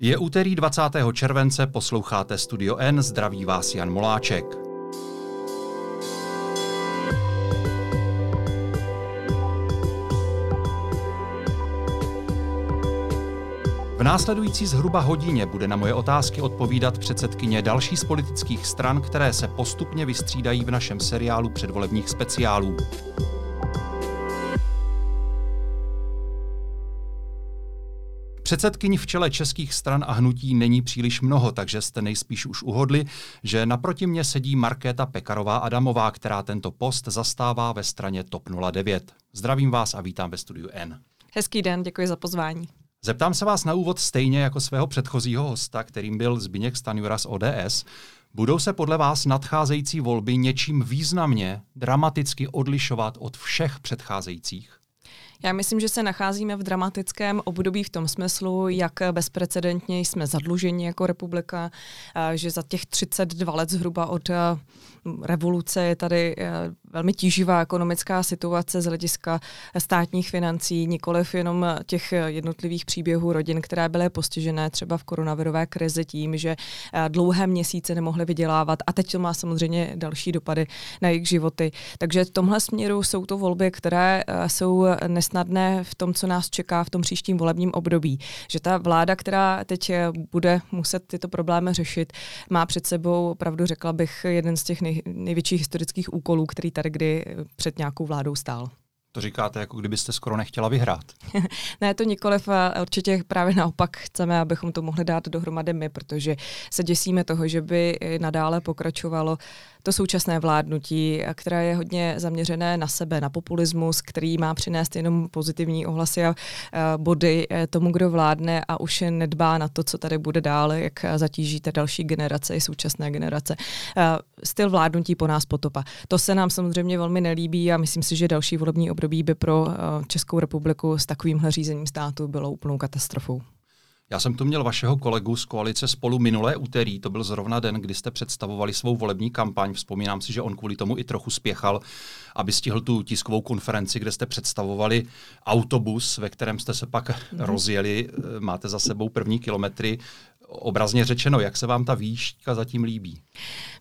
Je úterý 20. července, posloucháte Studio N, zdraví vás Jan Moláček. V následující zhruba hodině bude na moje otázky odpovídat předsedkyně další z politických stran, které se postupně vystřídají v našem seriálu předvolebních speciálů. Předsedkyní v čele českých stran a hnutí není příliš mnoho, takže jste nejspíš už uhodli, že naproti mě sedí Markéta Pekarová Adamová, která tento post zastává ve straně TOP 09. Zdravím vás a vítám ve studiu N. Hezký den, děkuji za pozvání. Zeptám se vás na úvod stejně jako svého předchozího hosta, kterým byl Zbigněk Stanjura z ODS. Budou se podle vás nadcházející volby něčím významně, dramaticky odlišovat od všech předcházejících? Já myslím, že se nacházíme v dramatickém období v tom smyslu, jak bezprecedentně jsme zadluženi jako republika, že za těch 32 let zhruba od revoluce je tady velmi tíživá ekonomická situace z hlediska státních financí, nikoliv jenom těch jednotlivých příběhů rodin, které byly postižené třeba v koronavirové krizi tím, že dlouhé měsíce nemohly vydělávat a teď to má samozřejmě další dopady na jejich životy. Takže v tomhle směru jsou to volby, které jsou nesnadné v tom, co nás čeká v tom příštím volebním období. Že ta vláda, která teď bude muset tyto problémy řešit, má před sebou, opravdu řekla bych, jeden z těch nej, největších historických úkolů, který tady kdy před nějakou vládou stál. To říkáte, jako kdybyste skoro nechtěla vyhrát. ne, to nikoliv. Určitě právě naopak chceme, abychom to mohli dát dohromady my, protože se děsíme toho, že by nadále pokračovalo to současné vládnutí, které je hodně zaměřené na sebe, na populismus, který má přinést jenom pozitivní ohlasy a body e, tomu, kdo vládne a už nedbá na to, co tady bude dál, jak zatížíte další generace i současné generace. Styl vládnutí po nás potopa. To se nám samozřejmě velmi nelíbí a myslím si, že další volební období by pro Českou republiku s takovýmhle řízením státu bylo úplnou katastrofou. Já jsem tu měl vašeho kolegu z koalice spolu minulé úterý, to byl zrovna den, kdy jste představovali svou volební kampaň. Vzpomínám si, že on kvůli tomu i trochu spěchal, aby stihl tu tiskovou konferenci, kde jste představovali autobus, ve kterém jste se pak mm. rozjeli, máte za sebou první kilometry obrazně řečeno, jak se vám ta výška zatím líbí?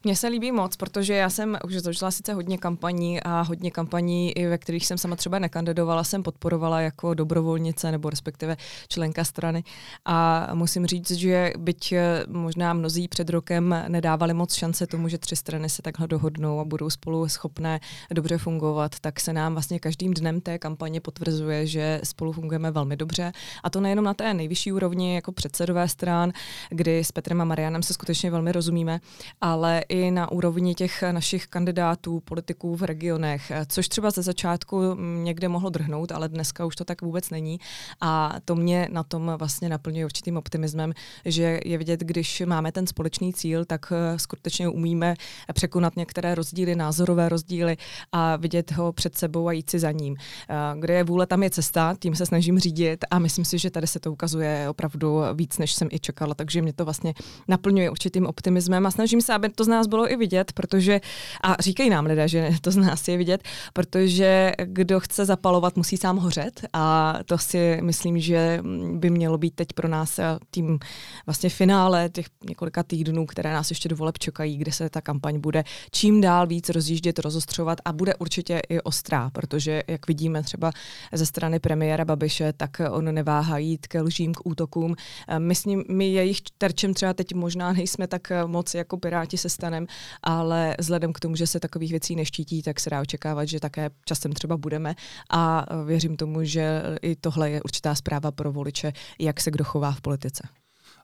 Mně se líbí moc, protože já jsem už zažila sice hodně kampaní a hodně kampaní, i ve kterých jsem sama třeba nekandidovala, jsem podporovala jako dobrovolnice nebo respektive členka strany. A musím říct, že byť možná mnozí před rokem nedávali moc šance tomu, že tři strany se takhle dohodnou a budou spolu schopné dobře fungovat, tak se nám vlastně každým dnem té kampaně potvrzuje, že spolu fungujeme velmi dobře. A to nejenom na té nejvyšší úrovni jako předsedové stran, kdy s Petrem a Marianem se skutečně velmi rozumíme, ale i na úrovni těch našich kandidátů, politiků v regionech, což třeba ze začátku někde mohlo drhnout, ale dneska už to tak vůbec není. A to mě na tom vlastně naplňuje určitým optimismem, že je vidět, když máme ten společný cíl, tak eh, skutečně umíme překonat některé rozdíly, názorové rozdíly a vidět ho před sebou a jít si za ním. Eh, kde je vůle, tam je cesta, tím se snažím řídit a myslím si, že tady se to ukazuje opravdu víc, než jsem i čekala takže mě to vlastně naplňuje určitým optimismem a snažím se, aby to z nás bylo i vidět, protože, a říkají nám lidé, že to z nás je vidět, protože kdo chce zapalovat, musí sám hořet a to si myslím, že by mělo být teď pro nás tím vlastně finále těch několika týdnů, které nás ještě do voleb čekají, kde se ta kampaň bude čím dál víc rozjíždět, rozostřovat a bude určitě i ostrá, protože jak vidíme třeba ze strany premiéra Babiše, tak on neváhá jít k lžím, k útokům. My, s ním, my jej jejich terčem třeba teď možná nejsme tak eh, moc jako Piráti se stanem, ale vzhledem k tomu, že se takových věcí neštítí, tak se dá očekávat, že také časem třeba budeme. A eh, věřím tomu, že i tohle je určitá zpráva pro voliče, jak se kdo chová v politice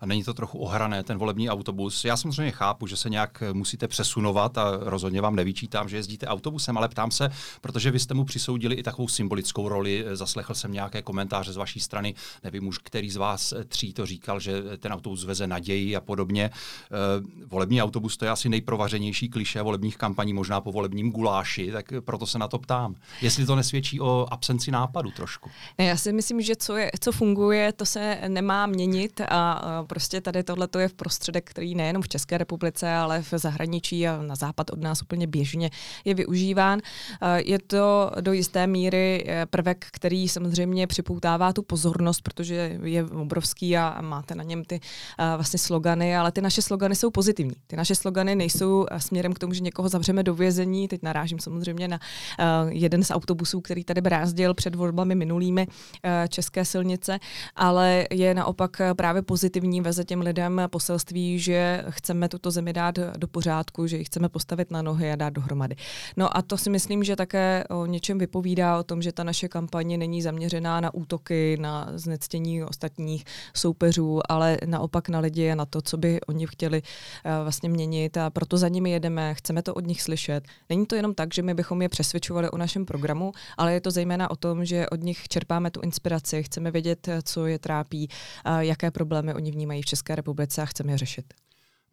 a není to trochu ohrané, ten volební autobus. Já samozřejmě chápu, že se nějak musíte přesunovat a rozhodně vám nevyčítám, že jezdíte autobusem, ale ptám se, protože vy jste mu přisoudili i takovou symbolickou roli. Zaslechl jsem nějaké komentáře z vaší strany, nevím už, který z vás tří to říkal, že ten autobus veze naději a podobně. Volební autobus to je asi nejprovařenější kliše volebních kampaní, možná po volebním guláši, tak proto se na to ptám. Jestli to nesvědčí o absenci nápadu trošku. Já si myslím, že co, je, co funguje, to se nemá měnit a prostě tady tohle je v prostředek, který nejenom v České republice, ale v zahraničí a na západ od nás úplně běžně je využíván. Je to do jisté míry eh, prvek, který samozřejmě připoutává tu pozornost, protože je obrovský a máte na něm ty eh, vlastně slogany, ale ty naše slogany jsou pozitivní. Ty naše slogany nejsou eh, směrem k tomu, že někoho zavřeme do vězení. Teď narážím samozřejmě na jeden z autobusů, který tady brázdil před volbami minulými české silnice, ale je naopak právě pozitivní, veze těm lidem poselství, že chceme tuto zemi dát do pořádku, že ji chceme postavit na nohy a dát dohromady. No a to si myslím, že také o něčem vypovídá o tom, že ta naše kampaně není zaměřená na útoky, na znectění ostatních soupeřů, ale naopak na lidi a na to, co by oni chtěli uh, vlastně měnit a proto za nimi jedeme, chceme to od nich slyšet. Není to jenom tak, že my bychom je přesvědčovali o našem programu, ale je to zejména o tom, že od nich čerpáme tu inspiraci, chceme vědět, co je trápí, jaké problémy oni vnímají v České republice a chceme je řešit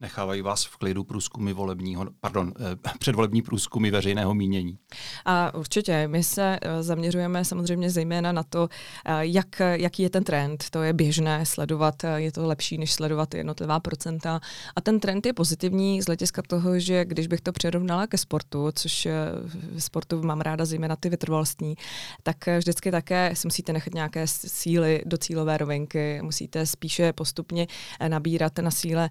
nechávají vás v klidu průzkumy volebního, pardon, eh, předvolební průzkumy veřejného mínění? A určitě. My se eh, zaměřujeme samozřejmě zejména na to, eh, jak, jaký je ten trend. To je běžné sledovat, je to lepší, než sledovat jednotlivá procenta. A ten trend je pozitivní z hlediska toho, že když bych to přirovnala ke sportu, což v sportu mám ráda zejména ty vytrvalostní, tak vždycky také si musíte nechat nějaké síly do cílové rovinky, musíte spíše postupně nabírat na síle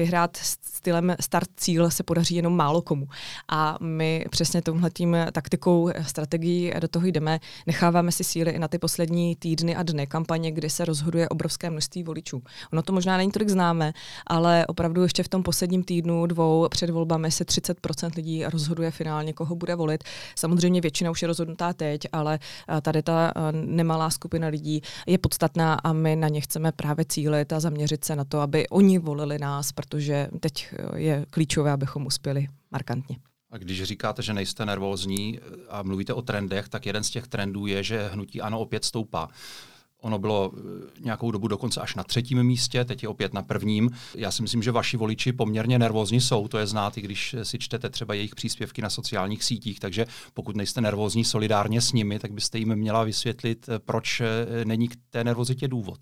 vyhrát stylem start-cíl se podaří jenom málo komu. A my přesně tím taktikou, strategií do toho jdeme. Necháváme si síly i na ty poslední týdny a dny kampaně, kdy se rozhoduje obrovské množství voličů. Ono to možná není tolik známe, ale opravdu ještě v tom posledním týdnu, dvou před volbami se 30% lidí rozhoduje finálně, koho bude volit. Samozřejmě většina už je rozhodnutá teď, ale tady ta nemalá skupina lidí je podstatná a my na ně chceme právě cílit a zaměřit se na to, aby oni volili nás, protože teď eh, je klíčové, abychom uspěli markantně. A když říkáte, že nejste nervózní eh, a mluvíte o trendech, tak jeden z těch trendů je, že hnutí ano opět stoupá. Ono bylo eh, nějakou dobu dokonce až na třetím místě, teď je opět na prvním. Já si myslím, že vaši voliči poměrně nervózní jsou, to je znát, i když si čtete třeba jejich příspěvky na sociálních sítích, takže pokud nejste nervózní solidárně s nimi, tak byste jim měla vysvětlit, proč není k té nervozitě důvod.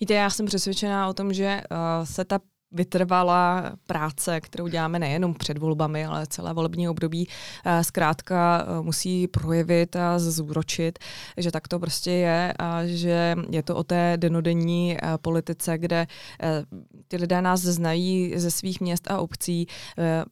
Víte, já jsem přesvědčená o tom, že se ta vytrvalá práce, kterou děláme nejenom před volbami, ale celé volební období, eh, zkrátka eh, musí projevit a zúročit, že tak to prostě je a že je to o té denodenní eh, politice, kde ty lidé nás znají ze svých měst a obcí.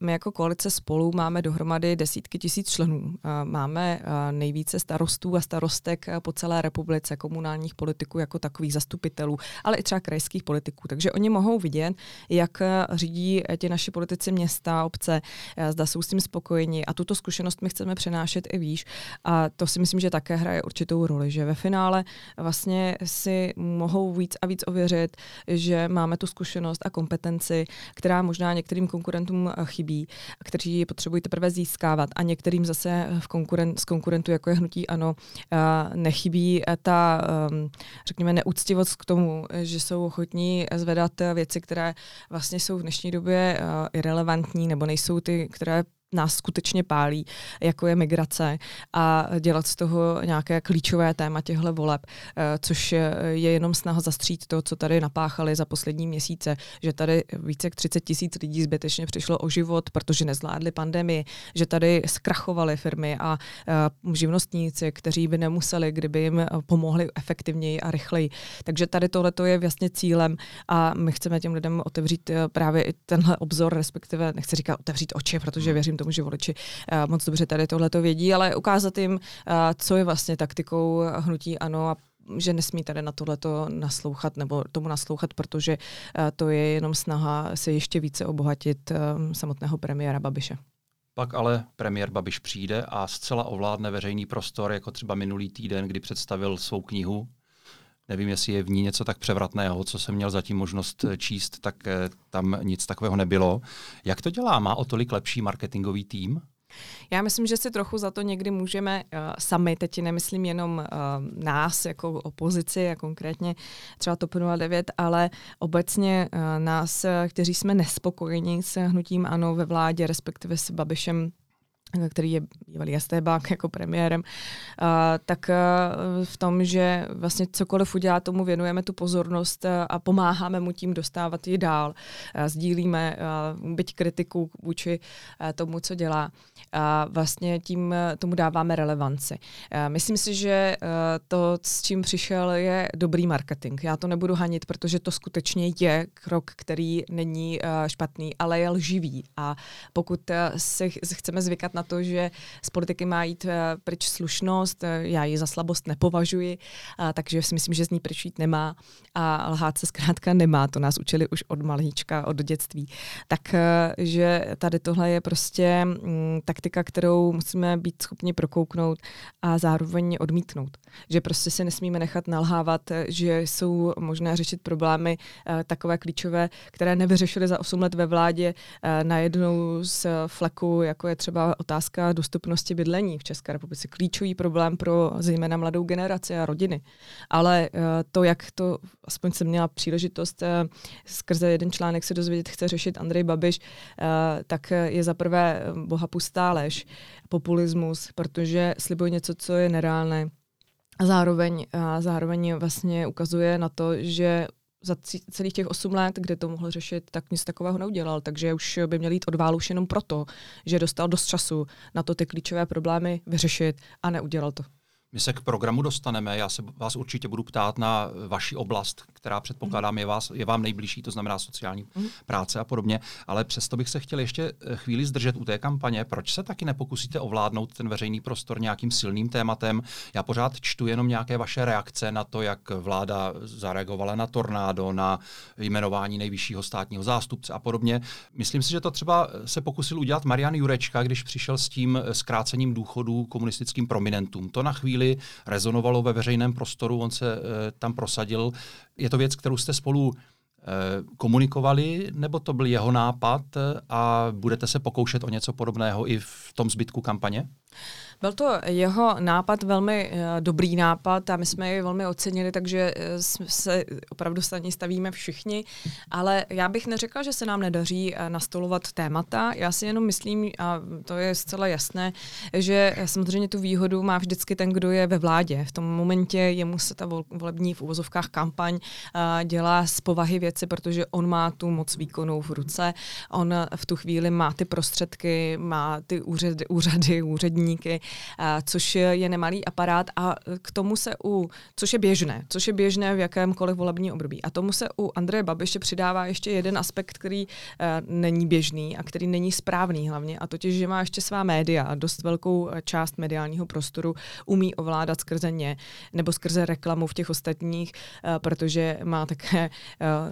My jako koalice spolu máme dohromady desítky tisíc členů. Máme nejvíce starostů a starostek po celé republice, komunálních politiků jako takových zastupitelů, ale i třeba krajských politiků. Takže oni mohou vidět, jak eh, řídí eh, ti naši politici města, obce, eh, zda jsou s tím spokojeni. A tuto zkušenost my chceme přenášet i výš. A to si myslím, že také hraje určitou roli, že ve finále vlastně si mohou víc a víc ověřit, že máme tu zkušenost a kompetenci, která možná některým konkurentům chybí, kteří potřebují teprve získávat a některým zase v konkuren- z konkurentů, jako je hnutí ano, nechybí ta, ehm, řekněme, neúctivost k tomu, že jsou ochotní zvedat věci, které vlastně jsou v dnešní době uh, irrelevantní nebo nejsou ty, které nás skutečně pálí, jako je migrace a dělat z toho nějaké klíčové téma těchto voleb, eh, což je jenom snaha zastřít to, co tady napáchali za poslední měsíce, že tady více jak 30 tisíc lidí zbytečně přišlo o život, protože nezvládli pandemii, že tady zkrachovaly firmy a eh, živnostníci, kteří by nemuseli, kdyby jim pomohli efektivněji a rychleji. Takže tady tohle je vlastně cílem a my chceme těm lidem otevřít eh, právě i tenhle obzor, respektive nechci říkat otevřít oči, protože věřím tomu, že voliči uh, moc dobře tady tohle to vědí, ale ukázat jim, uh, co je vlastně taktikou hnutí ANO a že nesmí tady na tohleto naslouchat nebo tomu naslouchat, protože uh, to je jenom snaha se ještě více obohatit samotného premiéra Babiše. Pak ale premiér Babiš přijde a zcela ovládne veřejný prostor, jako třeba minulý týden, kdy představil svou knihu Nevím, jestli je v ní něco tak převratného, co jsem měl zatím možnost eh, číst, tak eh, tam nic takového nebylo. Jak to dělá? Má o tolik lepší marketingový tým? Já myslím, že si trochu za to někdy můžeme uh, sami, teď nemyslím jenom uh, nás jako opozici a konkrétně třeba TOP 09, ale obecně uh, nás, kteří jsme nespokojeni s hnutím ANO ve vládě, respektive s Babišem který je bývalý Estébák jako premiérem, tak v tom, že vlastně cokoliv udělá, tomu věnujeme tu pozornost a pomáháme mu tím dostávat ji dál. Sdílíme byť kritiku vůči tomu, co dělá. A vlastně tím tomu dáváme relevanci. Myslím si, že to, s čím přišel, je dobrý marketing. Já to nebudu hanit, protože to skutečně je krok, který není špatný, ale je lživý. A pokud se chceme zvykat na to, že z politiky má jít uh, pryč slušnost, uh, já ji za slabost nepovažuji, takže si myslím, že z ní pryč jít nemá a lhát se zkrátka nemá, to nás učili už od malíčka, od dětství. Takže tady tohle je prostě um, taktika, kterou musíme být schopni prokouknout a zároveň odmítnout. Že prostě se nesmíme nechat nalhávat, že jsou možné řešit problémy takové klíčové, které nevyřešily za 8 let ve vládě najednou z fleku, jako je třeba otázka dostupnosti bydlení v České republice. Klíčový problém pro zejména mladou generaci a rodiny. Ale uh, to, jak to, aspoň jsem měla příležitost uh, skrze jeden článek se dozvědět, chce řešit Andrej Babiš, uh, tak je za prvé boha pustá lež, populismus, protože slibuje něco, co je nereálné. A zároveň, a zároveň vlastně ukazuje na to, že za celých těch 8 let, kde to mohl řešit, tak nic takového neudělal. Takže už by měl jít od válu už jenom proto, že dostal dost času na to ty klíčové problémy vyřešit a neudělal to. My se k programu dostaneme. Já se vás určitě budu ptát na vaši oblast, která předpokládám je, vás, je vám nejbližší, to znamená sociální mm. práce a podobně. Ale přesto bych se chtěl ještě eh, chvíli zdržet u té kampaně. Proč se taky nepokusíte ovládnout ten veřejný prostor nějakým silným tématem? Já pořád čtu jenom nějaké vaše reakce na to, jak vláda zareagovala na tornádo, na jmenování nejvyššího státního zástupce a podobně. Myslím si, že to třeba se pokusil udělat Marian Jurečka, když přišel s tím zkrácením důchodů komunistickým prominentům. To na chvíli chvíli rezonovalo ve veřejném prostoru, on se e, tam prosadil. Je to věc, kterou jste spolu e, komunikovali, nebo to byl jeho nápad a budete se pokoušet o něco podobného i v tom zbytku kampaně? Byl to jeho nápad, velmi uh, dobrý nápad a my jsme ji velmi ocenili, takže uh, se opravdu ní stavíme všichni, ale já bych neřekla, že se nám nedaří uh, nastolovat témata. Já si jenom myslím, a to je zcela jasné, že samozřejmě tu výhodu má vždycky ten, kdo je ve vládě. V tom momentě jemu se ta volební v uvozovkách kampaň dělá z povahy věci, protože on má tu moc výkonu v ruce, on v tu chvíli má ty prostředky, má ty úřady, úřady úředníky, což je nemalý aparát a k tomu se u, což je běžné, což je běžné v jakémkoliv volební období. A tomu se u Andreje Babiše přidává ještě jeden aspekt, který není běžný a který není správný hlavně, a totiž, že má ještě svá média a dost velkou část mediálního prostoru umí ovládat skrze ně nebo skrze reklamu v těch ostatních, protože má také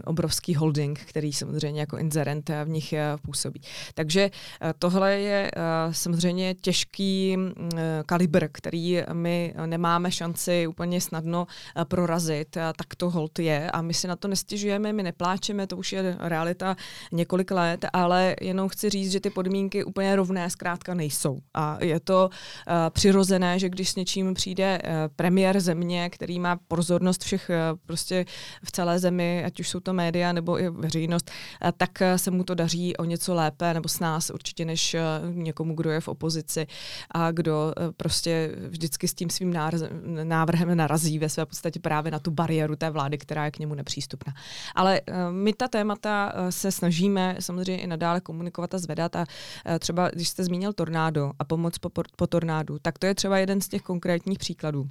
obrovský holding, který samozřejmě jako inzerent v nich působí. Takže tohle je samozřejmě těžký kalibr, který my nemáme šanci úplně snadno eh, prorazit, tak to hold je a my si na to nestěžujeme, my nepláčeme, to už je realita několik let, ale jenom chci říct, že ty podmínky úplně rovné zkrátka nejsou. A je to uh, přirozené, že když s něčím přijde uh, premiér země, který má pozornost všech uh, prostě v celé zemi, ať už jsou to média nebo i veřejnost, uh, tak se mu to daří o něco lépe nebo s nás určitě než uh, někomu, kdo je v opozici a kdo kdo eh, prostě vždycky s tím svým návrhem narazí ve své podstatě právě na tu bariéru té vlády, která je k němu nepřístupná. Ale eh, my ta témata eh, se snažíme samozřejmě i nadále komunikovat a zvedat a třeba, když jste zmínil tornádo a pomoc po, po tornádu, tak to je třeba jeden z těch konkrétních příkladů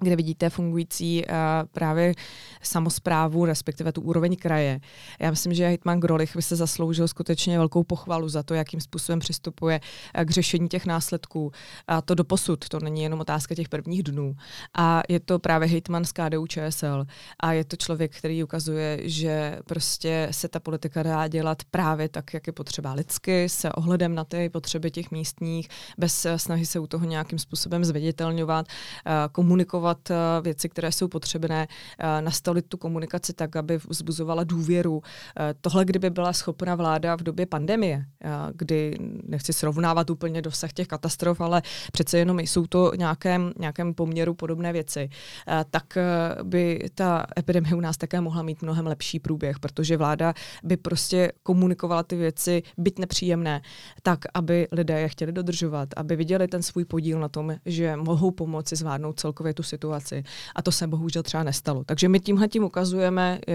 kde vidíte fungující uh, právě samozprávu, respektive tu úroveň kraje. Já myslím, že Hitman Grolich by se zasloužil skutečně velkou pochvalu za to, jakým způsobem přistupuje uh, k řešení těch následků. A to do posud, to není jenom otázka těch prvních dnů. A je to právě Hitman z KDU ČSL. A je to člověk, který ukazuje, že prostě se ta politika dá dělat právě tak, jak je potřeba lidsky, se ohledem na ty potřeby těch místních, bez snahy se u toho nějakým způsobem zviditelňovat, uh, komunikovat komunikovat věci, které jsou potřebné, nastavit tu komunikaci tak, aby vzbuzovala důvěru. Tohle, kdyby byla schopna vláda v době pandemie, kdy nechci srovnávat úplně dosah těch katastrof, ale přece jenom jsou to nějakém, nějakém poměru podobné věci, tak by ta epidemie u nás také mohla mít mnohem lepší průběh, protože vláda by prostě komunikovala ty věci, byť nepříjemné, tak, aby lidé je chtěli dodržovat, aby viděli ten svůj podíl na tom, že mohou pomoci zvládnout celkově tu situaci. A to se bohužel třeba nestalo. Takže my tímhle tím ukazujeme uh,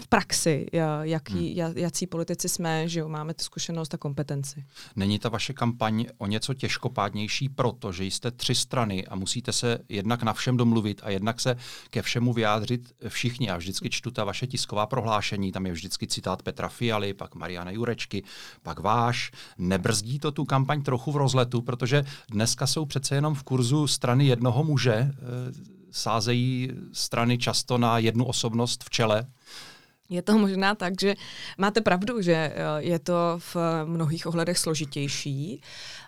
v praxi, uh, jaký, hmm. jací politici jsme, že jo, máme tu zkušenost a kompetenci. Není ta vaše kampaň o něco těžkopádnější, protože jste tři strany a musíte se jednak na všem domluvit a jednak se ke všemu vyjádřit všichni. Já vždycky čtu ta vaše tisková prohlášení, tam je vždycky citát Petra Fialy, pak Mariana Jurečky, pak váš. Nebrzdí to tu kampaň trochu v rozletu, protože dneska jsou přece jenom v kurzu strany jednoho muže, e, sázejí strany často na jednu osobnost v čele. Je to možná tak, že máte pravdu, že eh, je to v mnohých ohledech složitější.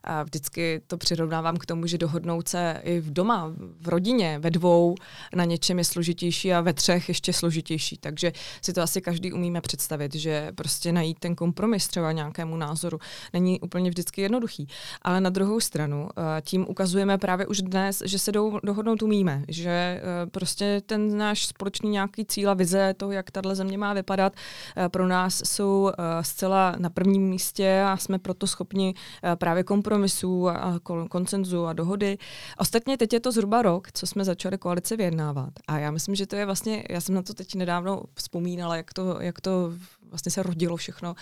A vždycky to přirovnávám k tomu, že dohodnout se i v doma, v rodině, ve dvou na něčem je složitější a ve třech ještě složitější. Takže si to asi každý umíme představit, že prostě najít ten kompromis třeba nějakému názoru není úplně vždycky jednoduchý. Ale na druhou stranu eh, tím ukazujeme právě už dnes, že se dohodnout umíme, že eh, prostě ten náš společný nějaký cíl a vize toho, jak tahle země má vypadat, eh, pro nás jsou zcela na prvním místě a jsme proto schopni právě kompromisovat kompromisů a koncenzu a dohody. Ostatně teď je to zhruba rok, co jsme začali koalici vyjednávat. A já myslím, že to je vlastně, já jsem na to teď nedávno vzpomínala, jak to, jak to vlastně se rodilo všechno,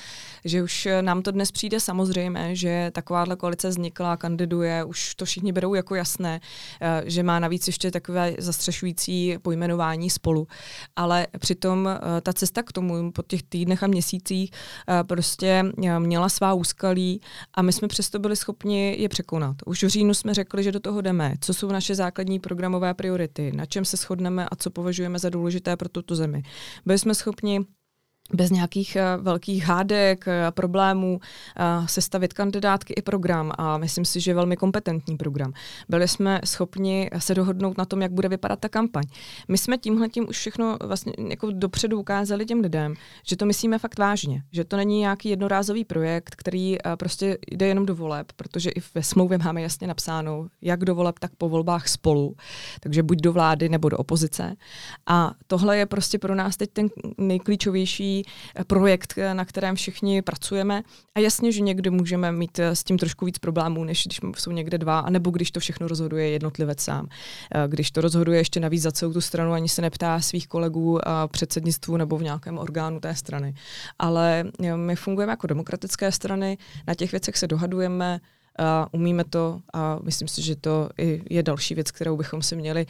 že už nám to dnes přijde samozřejmé, že takováhle koalice vznikla, kandiduje, už to všichni berou jako jasné, eh, že má navíc ještě takové zastřešující pojmenování spolu. Ale přitom eh, ta cesta k tomu po těch týdnech a měsících eh, prostě měla svá úskalí a my jsme přesto byli schopni je překonat. Už v říjnu jsme řekli, že do toho jdeme, co jsou naše základní programové priority, na čem se shodneme a co považujeme za důležité pro tuto zemi. Byli jsme schopni bez nějakých uh, velkých hádek uh, problémů uh, sestavit kandidátky i program a myslím si, že velmi kompetentní program. Byli jsme schopni se dohodnout na tom, jak bude vypadat ta kampaň. My jsme tímhle tím už všechno vlastně jako dopředu ukázali těm lidem, že to myslíme fakt vážně, že to není nějaký jednorázový projekt, který prostě jde jenom do voleb, protože i ve smlouvě máme jasně napsáno, jak do voleb, tak po volbách spolu, takže buď do vlády nebo do opozice. A tohle je prostě pro nás teď ten nejklíčovější projekt, na kterém všichni pracujeme. A jasně, že někdy můžeme mít eh, s tím trošku víc problémů, než když jsou někde dva, anebo když to všechno rozhoduje jednotlivec sám. Eh, když to rozhoduje ještě navíc za celou tu stranu, ani se neptá svých kolegů a předsednictvu nebo v nějakém orgánu té strany. Ale eh, my fungujeme jako demokratické strany, na těch věcech se dohadujeme, Uh, umíme to a myslím si, že to je další věc, kterou bychom si měli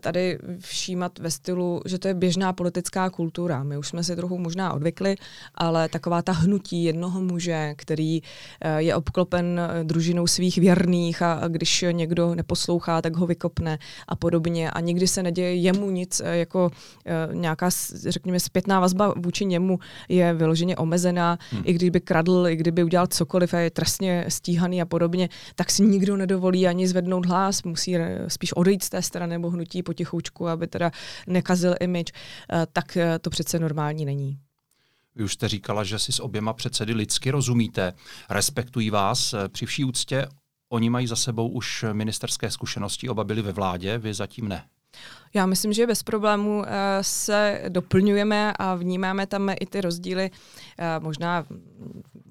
tady všímat ve stylu, že to je běžná politická kultura. My už jsme si trochu možná odvykli, ale taková ta hnutí jednoho muže, který uh, je obklopen družinou svých věrných a, když někdo neposlouchá, tak ho vykopne a podobně. A nikdy se neděje jemu nic, uh, jako nějaká, řekněme, zpětná vazba vůči němu je vyloženě omezená, hmm. i kdyby kradl, i kdyby udělal cokoliv a je trestně stíhaný a podobně, tak si nikdo nedovolí ani zvednout hlas, musí spíš odejít z té strany nebo hnutí potichoučku, aby teda nekazil image, eh, tak eh, to přece normální není. Vy už jste říkala, že si s oběma předsedy lidsky rozumíte, respektují vás. Eh, při vší úctě oni mají za sebou už ministerské zkušenosti, oba byli ve vládě, vy zatím ne. Já myslím, že bez problémů se doplňujeme a vnímáme tam i ty rozdíly. Možná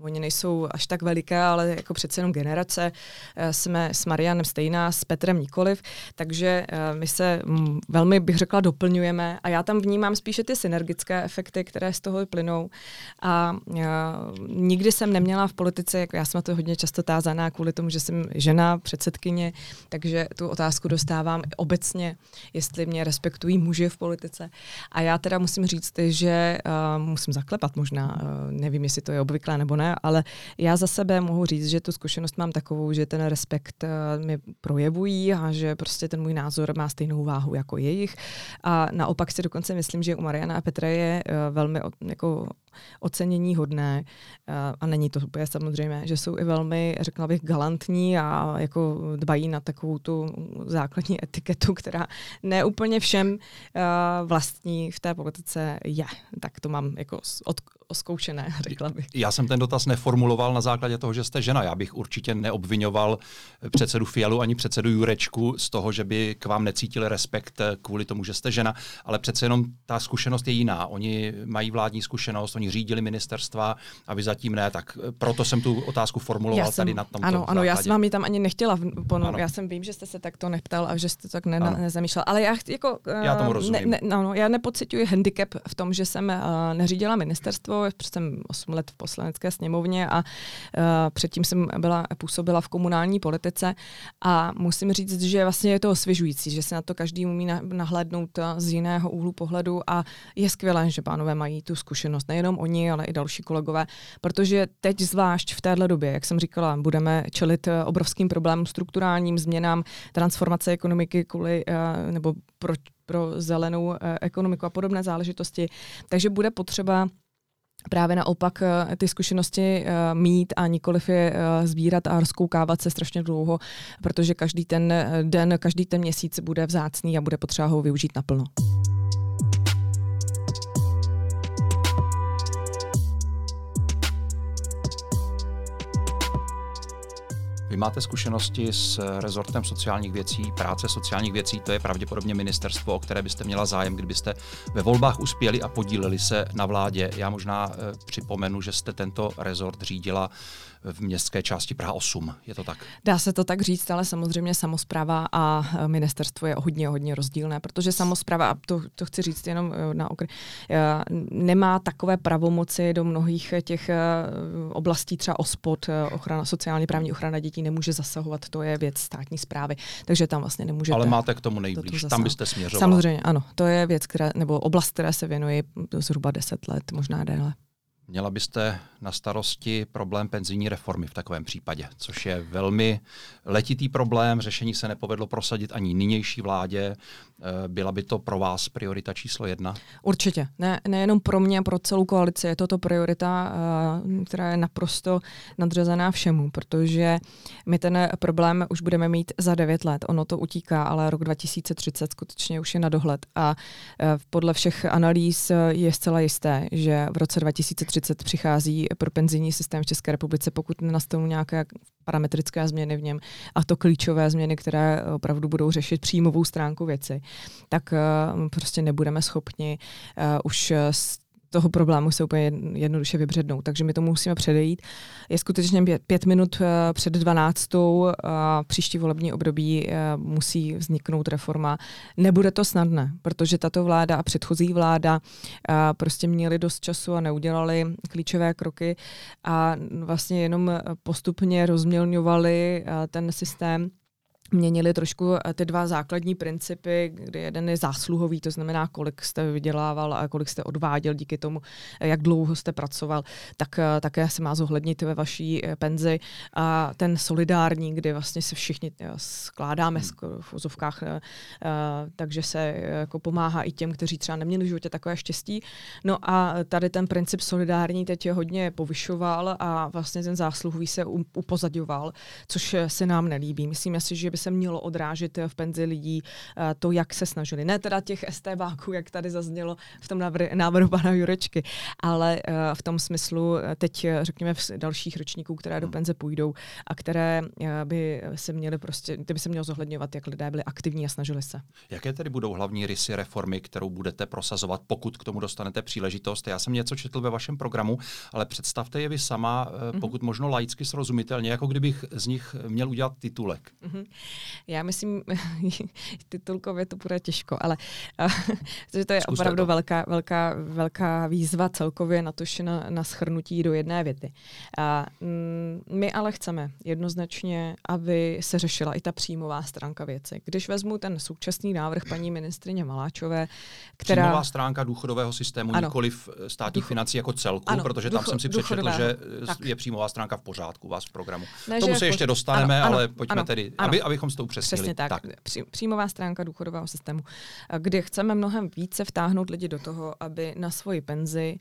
oni nejsou až tak veliké, ale jako přece jenom generace. Eh, jsme s Marianem stejná, s Petrem nikoliv, takže eh, my se mm, velmi, bych řekla, doplňujeme a já tam vnímám spíše ty synergické efekty, které z toho plynou. A eh, nikdy jsem neměla v politice, jako já jsem to hodně často tázaná kvůli tomu, že jsem žena, předsedkyně, takže tu otázku dostávám obecně, jestli mě respektují muži v politice. A já teda musím říct, že uh, musím zaklepat možná, uh, nevím, jestli to je obvyklé nebo ne, ale já za sebe mohu říct, že tu zkušenost mám takovou, že ten respekt uh, mi projevují a že prostě ten můj názor má stejnou váhu jako jejich. A naopak si dokonce myslím, že u Mariana a Petra je uh, velmi jako ocenění hodné a není to úplně samozřejmé, že jsou i velmi, řekla bych, galantní a jako dbají na takovou tu základní etiketu, která neúplně všem vlastní v té politice je. Tak to mám jako od, oskoušené, řekla bych. Já jsem ten dotaz neformuloval na základě toho, že jste žena. Já bych určitě neobvinoval předsedu Fialu ani předsedu Jurečku z toho, že by k vám necítili respekt kvůli tomu, že jste žena, ale přece jenom ta zkušenost je jiná. Oni mají vládní zkušenost, oni řídili ministerstva a vy zatím ne, tak proto jsem tu otázku formuloval jsem, tady na tom. Ano, ano, já jsem vám ji tam ani nechtěla ponout. Já jsem vím, že jste se takto neptal a že jste tak ne, nezamýšlel. Ale já jako... Já tomu rozumím. Ne, ne, no, já nepocituji handicap v tom, že jsem uh, neřídila ministerstvo, jsem 8 let v poslanecké sněmovně a uh, předtím jsem byla, působila v komunální politice a musím říct, že vlastně je to osvěžující, že se na to každý umí nahlédnout z jiného úhlu pohledu a je skvělé, že pánové mají tu zkušenost, nejenom oni, ale i další kolegové, protože teď zvlášť v téhle době, jak jsem říkala, budeme čelit obrovským problémům, strukturálním změnám, transformace ekonomiky kvůli, uh, nebo pro, pro zelenou uh, ekonomiku a podobné záležitosti. Takže bude potřeba právě naopak eh, ty zkušenosti eh, mít a nikoliv je eh, sbírat a rozkoukávat se strašně dlouho, protože každý ten den, každý ten měsíc bude vzácný a bude potřeba ho využít naplno. Vy máte zkušenosti s rezortem sociálních věcí, práce sociálních věcí, to je pravděpodobně ministerstvo, o které byste měla zájem, kdybyste ve volbách uspěli a podíleli se na vládě. Já možná e, připomenu, že jste tento rezort řídila v městské části Praha 8. Je to tak? Dá se to tak říct, ale samozřejmě samozpráva a e, ministerstvo je hodně, hodně rozdílné, protože samozpráva, a to, to chci říct jenom e, na okry, e, nemá takové pravomoci do mnohých těch oblastí, třeba OSPOD, ochrana, sociálně právní ochrana dětí nemůže zasahovat, to je věc státní zprávy, takže tam vlastně nemůžete. Ale máte k tomu nejblíž, tam byste směřovala. Samozřejmě, ano, to je věc, která, nebo oblast, které se věnuje zhruba 10 let, možná déle. Měla byste na starosti problém penzijní reformy v takovém případě, což je velmi letitý problém. Řešení se nepovedlo prosadit ani nynější vládě. Eh, byla by to pro vás priorita číslo jedna? Určitě. Ne, nejenom pro mě, pro celou koalici. Je to to priorita, eh, která je naprosto nadřazená všemu, protože my ten problém už budeme mít za devět let. Ono to utíká, ale rok 2030 skutečně už je na dohled. A eh, podle všech analýz je zcela jisté, že v roce 2030 přichází pro penzijní systém v České republice, pokud nenastanou nějaké parametrické změny v něm a to klíčové změny, které opravdu budou řešit příjmovou stránku věci, tak uh, prostě nebudeme schopni uh, už s toho problému se úplně jednoduše vybřednou. Takže my to musíme předejít. Je skutečně pět, minut eh, před 12. A příští volební období eh, musí vzniknout reforma. Nebude to snadné, protože tato vláda a předchozí vláda eh, prostě měli dost času a neudělali klíčové kroky a vlastně jenom postupně rozmělňovali ten systém měnili trošku eh, ty dva základní principy, kdy jeden je zásluhový, to znamená, kolik jste vydělával a kolik jste odváděl díky tomu, eh, jak dlouho jste pracoval, tak eh, také se má zohlednit ve vaší penzi. A ten solidární, kdy vlastně se všichni skládáme hmm. v vozovkách, takže se jako pomáhá i těm, kteří třeba neměli v životě takové štěstí. No a tady ten princip solidární teď je hodně povyšoval a vlastně ten zásluhový se upozadoval, což se nám nelíbí. Myslím si, že by se mělo odrážet v penzi lidí eh, to, jak se snažili. Ne teda těch STBáků, jak tady zaznělo v tom návrhu pana Jurečky, ale eh, v tom smyslu eh, teď, řekněme, v dalších ročníků, které do hmm. penze půjdou a které by se měly prostě, ty by se mělo zohledňovat, jak lidé byli aktivní a snažili se. Jaké tedy budou hlavní rysy reformy, kterou budete prosazovat, pokud k tomu dostanete příležitost? Já jsem něco četl ve vašem programu, ale představte je vy sama, mm-hmm. pokud možno laicky srozumitelně, jako kdybych z nich měl udělat titulek. Mm-hmm. Já myslím, titulkově to bude těžko, ale uh, to je Zkuste opravdu to. velká, velká, velká výzva celkově na to, na, na schrnutí do jedné věty. Uh, my ale chceme jednoznačně, aby se řešila i ta příjmová stránka věci. Když vezmu ten současný návrh paní ministrině Maláčové, která... Příjmová stránka důchodového systému, ano. nikoliv státních Duch... financí jako celku, ano, protože tam jsem si přečetl, že tak. je příjmová stránka v pořádku vás v programu. Ne, Tomu se ještě dostaneme, ano, ale ano, pojďme ano, tedy, ano, aby, abychom s tou upřesnili. Přesně tak. tak. příjmová stránka důchodového systému, kde chceme mnohem více vtáhnout lidi do toho, aby na svoji penzi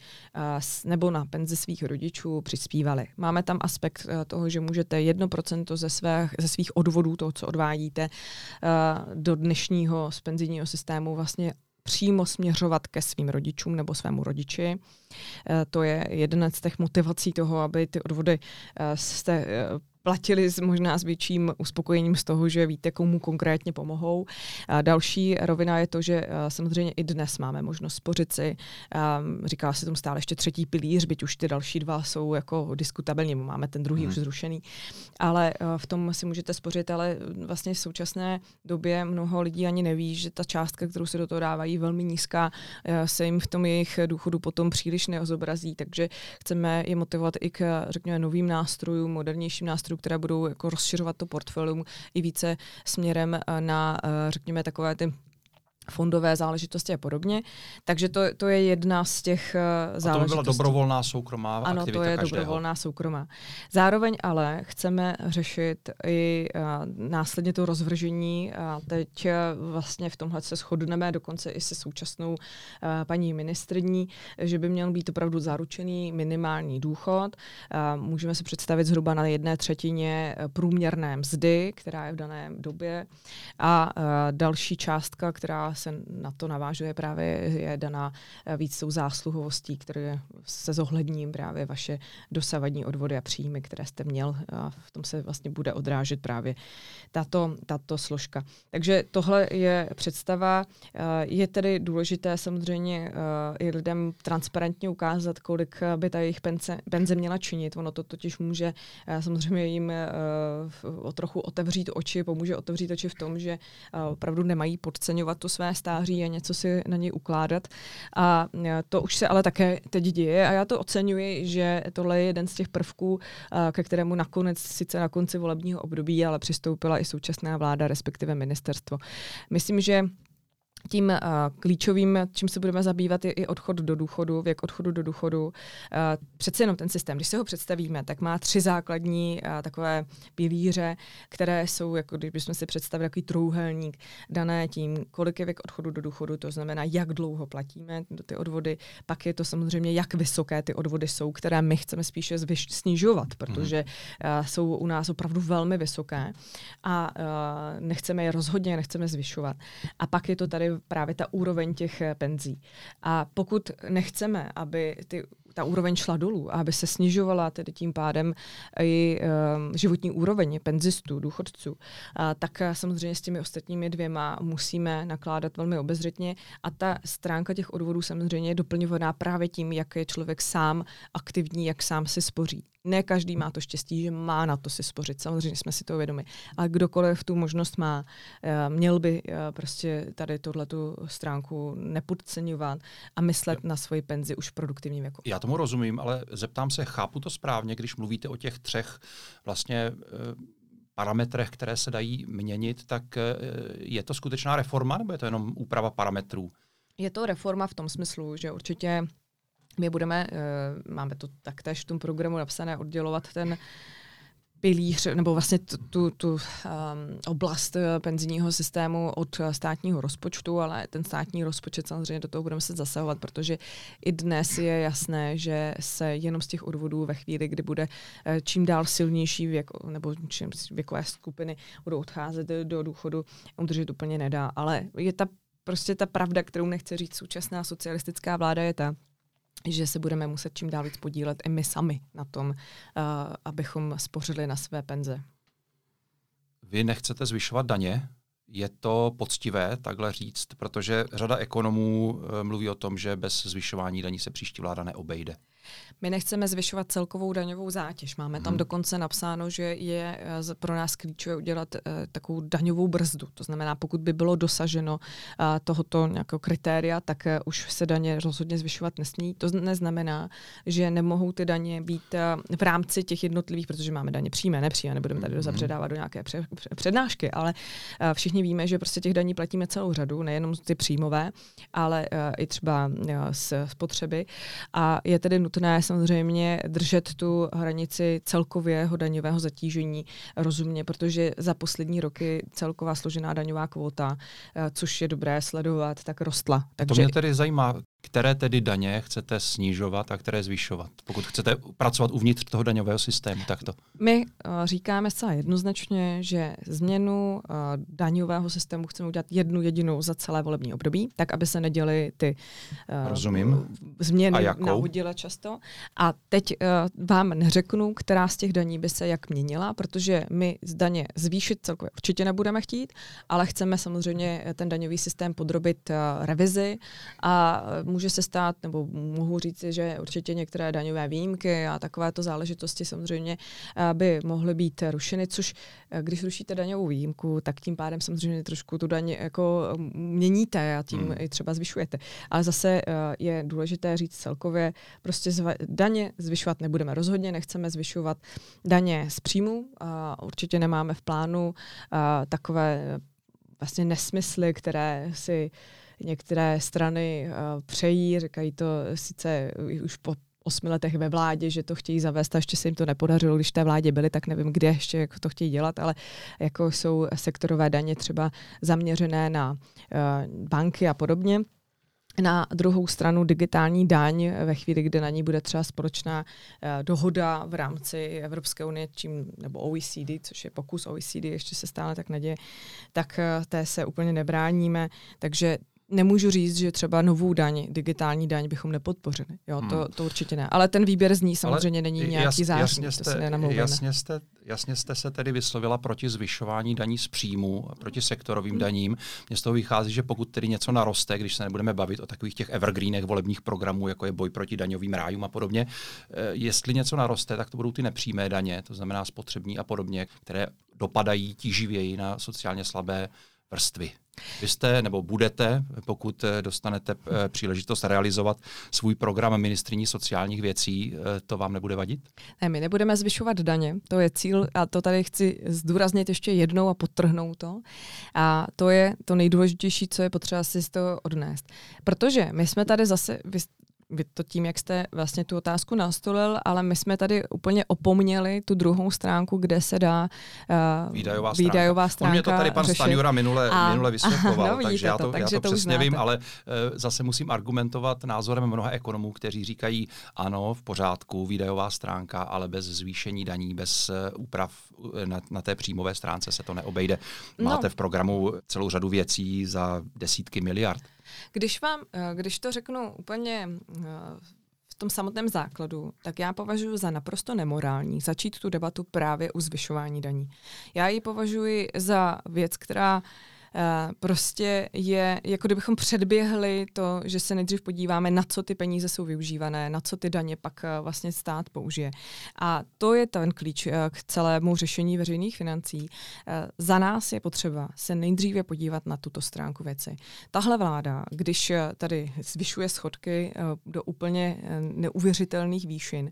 nebo na penzi svých rodičů přispívali. Máme tam aspekt toho, že můžete 1% ze, svých, ze svých odvodů, toho, co odvádíte do dnešního z penzijního systému, vlastně přímo směřovat ke svým rodičům nebo svému rodiči. To je jedna z těch motivací toho, aby ty odvody jste platili s, možná s větším uspokojením z toho, že víte, komu konkrétně pomohou. A další rovina je to, že samozřejmě i dnes máme možnost spořit si. Říká se tomu stále ještě třetí pilíř, byť už ty další dva jsou jako diskutabilní, máme ten druhý hmm. už zrušený. Ale v tom si můžete spořit, ale vlastně v současné době mnoho lidí ani neví, že ta částka, kterou se do toho dávají, velmi nízká, se jim v tom jejich důchodu potom příliš neozobrazí. Takže chceme je motivovat i k, řekněme, novým nástrojům, modernějším nástrojům, nástrojů, které budou jako rozšiřovat to portfolium i více směrem eh, na, eh, řekněme, takové ty fondové záležitosti a podobně. Takže to, to je jedna z těch záležitostí. A to by byla dobrovolná soukromá ano, aktivita to je každého. dobrovolná soukromá. Zároveň ale chceme řešit i uh, následně to rozvržení a teď uh, vlastně v tomhle se shodneme dokonce i se současnou uh, paní ministrní, že by měl být opravdu zaručený minimální důchod. Uh, můžeme si představit zhruba na jedné třetině průměrné mzdy, která je v dané době a uh, další částka, která se na to navážuje právě, je daná eh, víc tou zásluhovostí, které se zohledním právě vaše dosavadní odvody a příjmy, které jste měl. A v tom se vlastně bude odrážet právě tato, tato složka. Takže tohle je představa. Eh, je tedy důležité samozřejmě eh, i lidem transparentně ukázat, kolik by ta jejich penze, penze měla činit. Ono to totiž může samozřejmě jim o trochu otevřít oči, pomůže otevřít oči v tom, že opravdu nemají podceňovat to své své stáří a něco si na něj ukládat. A e, to už se ale také teď děje a já to oceňuji, že tohle je jeden z těch prvků, e, ke kterému nakonec, sice na konci volebního období, ale přistoupila i současná vláda, respektive ministerstvo. Myslím, že tím uh, klíčovým, čím se budeme zabývat, je i odchod do důchodu, věk odchodu do důchodu. Uh, přece jenom ten systém, když se ho představíme, tak má tři základní uh, takové pilíře, které jsou, jako když bychom si představili takový trouhelník, dané tím, kolik je věk odchodu do důchodu, to znamená, jak dlouho platíme do ty odvody, pak je to samozřejmě, jak vysoké ty odvody jsou, které my chceme spíše zvyš, snižovat, protože uh, jsou u nás opravdu velmi vysoké a uh, nechceme je rozhodně, nechceme zvyšovat. A pak je to tady právě ta úroveň těch eh, penzí. A pokud nechceme, aby ty ta úroveň šla dolů a aby se snižovala tedy tím pádem i uh, životní úroveň penzistů, důchodců, uh, tak samozřejmě s těmi ostatními dvěma musíme nakládat velmi obezřetně a ta stránka těch odvodů samozřejmě je doplňovaná právě tím, jak je člověk sám aktivní, jak sám si spoří. Ne každý má to štěstí, že má na to si spořit, samozřejmě jsme si to vědomi. Ale kdokoliv tu možnost má, měl by prostě tady tohletu stránku nepodceňovat a myslet na svoji penzi už produktivním věku. Já tomu rozumím, ale zeptám se, chápu to správně, když mluvíte o těch třech vlastně e, parametrech, které se dají měnit, tak je to skutečná reforma nebo je to jenom úprava parametrů? Je to reforma v tom smyslu, že určitě my budeme, e, máme to taktéž v tom programu napsané, oddělovat ten pilíř, nebo vlastně tu, tu, tu um, oblast eh, penzijního systému od eh, státního rozpočtu, ale ten státní rozpočet samozřejmě do toho budeme se zasahovat, protože i dnes je jasné, že se jenom z těch odvodů ve chvíli, kdy bude eh, čím dál silnější věk, nebo čím věkové skupiny budou odcházet do důchodu, udržet úplně nedá. Ale je ta prostě ta pravda, kterou nechce říct současná socialistická vláda, je ta, že se budeme muset čím dál víc podílet i my sami na tom, uh, abychom spořili na své penze. Vy nechcete zvyšovat daně? je to poctivé takhle říct, protože řada ekonomů mluví o tom, že bez zvyšování daní se příští vláda neobejde. My nechceme zvyšovat celkovou daňovou zátěž. Máme tam hmm. dokonce napsáno, že je eh, pro nás klíčové udělat uh, takovou daňovou brzdu. To znamená, pokud by bylo dosaženo uh, tohoto nějakého kritéria, tak už se daně rozhodně zvyšovat nesmí. To neznamená, že nemohou ty daně být v rámci těch jednotlivých, protože máme daně přímé, nepřímé, nebudeme tady zapředávat do nějaké pře- přednášky, ale všichni víme, že prostě těch daní platíme celou řadu, nejenom ty příjmové, ale i třeba z spotřeby. A je tedy nutné nutné samozřejmě držet tu hranici celkového daňového zatížení rozumně, protože za poslední roky celková složená daňová kvota, eh, což je dobré sledovat, tak rostla. Takže... To mě tedy zajímá, které tedy daně chcete snižovat a které zvyšovat, pokud chcete pracovat uvnitř toho daňového systému takto? My uh, říkáme zcela jednoznačně, že změnu uh, daňového systému chceme udělat jednu jedinou za celé volební období, tak aby se neděly ty uh, Rozumím. změny nahodile často. A teď uh, vám neřeknu, která z těch daní by se jak měnila, protože my z daně zvýšit celkově určitě nebudeme chtít, ale chceme samozřejmě ten daňový systém podrobit uh, revizi a může se stát, nebo mohu říct, že určitě některé daňové výjimky a takovéto záležitosti samozřejmě eh, by mohly být rušeny, což eh, když rušíte daňovou výjimku, tak tím pádem samozřejmě trošku tu daň jako mm, měníte a tím hmm. i třeba zvyšujete. Ale zase eh, je důležité říct celkově, prostě zva- daně zvyšovat nebudeme. Rozhodně nechceme zvyšovat daně z příjmu a určitě nemáme v plánu takové vlastně nesmysly, které si uh, některé strany uh, přejí, říkají to sice už po osmi letech ve vládě, že to chtějí zavést a ještě se jim to nepodařilo, když té vládě byli, tak nevím, kde ještě jako to chtějí dělat, ale jako jsou sektorové daně třeba zaměřené na uh, banky a podobně. Na druhou stranu digitální daň ve chvíli, kdy na ní bude třeba společná uh, dohoda v rámci Evropské unie, čím, nebo OECD, což je pokus OECD, ještě se stále tak neděje, tak té se úplně nebráníme. Takže nemůžu říct, že třeba novou daň, digitální daň bychom nepodpořili. Jo, to, hmm. to určitě ne. Ale ten výběr z ní samozřejmě Ale není nějaký jas, zářný, jasně jste, jasně jste, jasně jste se tedy vyslovila proti zvyšování daní z příjmu, proti sektorovým hmm. daním. Mně z toho vychází, že pokud tedy něco naroste, když se nebudeme bavit o takových těch evergreenech volebních programů, jako je boj proti daňovým rájům a podobně, eh, jestli něco naroste, tak to budou ty nepřímé daně, to znamená spotřební a podobně, které dopadají tíživěji na sociálně slabé vrstvy. Vy jste nebo budete, pokud eh, dostanete eh, příležitost realizovat svůj program ministriní sociálních věcí, eh, to vám nebude vadit? Ne, my nebudeme zvyšovat daně, to je cíl a to tady chci zdůraznit ještě jednou a podtrhnout to. A to je to nejdůležitější, co je potřeba si z toho odnést. Protože my jsme tady zase, vy to tím, jak jste vlastně tu otázku nastolil, ale my jsme tady úplně opomněli tu druhou stránku, kde se dá uh, výdajová, výdajová stránka. On mě to tady pan řešit. Stanjura minule, a, minule vysvětloval, no, takže já to, takže já to, to přesně vím, ale uh, zase musím argumentovat názorem mnoha ekonomů, kteří říkají, ano, v pořádku, výdajová stránka, ale bez zvýšení daní, bez uh, úprav na, na té příjmové stránce se to neobejde. No. Máte no. v programu celou řadu věcí za desítky miliard. Když vám, eh, když to řeknu úplně eh, v tom samotném základu, tak já považuji za naprosto nemorální začít tu debatu právě u zvyšování daní. Já ji považuji za věc, která Eh, prostě je, jako kdybychom předběhli to, že se nejdřív podíváme, na co ty peníze jsou využívané, na co ty daně pak eh, vlastně stát použije. A to je ten klíč eh, k celému řešení veřejných financí. Za nás je potřeba se nejdříve podívat na tuto stránku věci. Tahle vláda, když tady zvyšuje schodky do úplně neuvěřitelných výšin,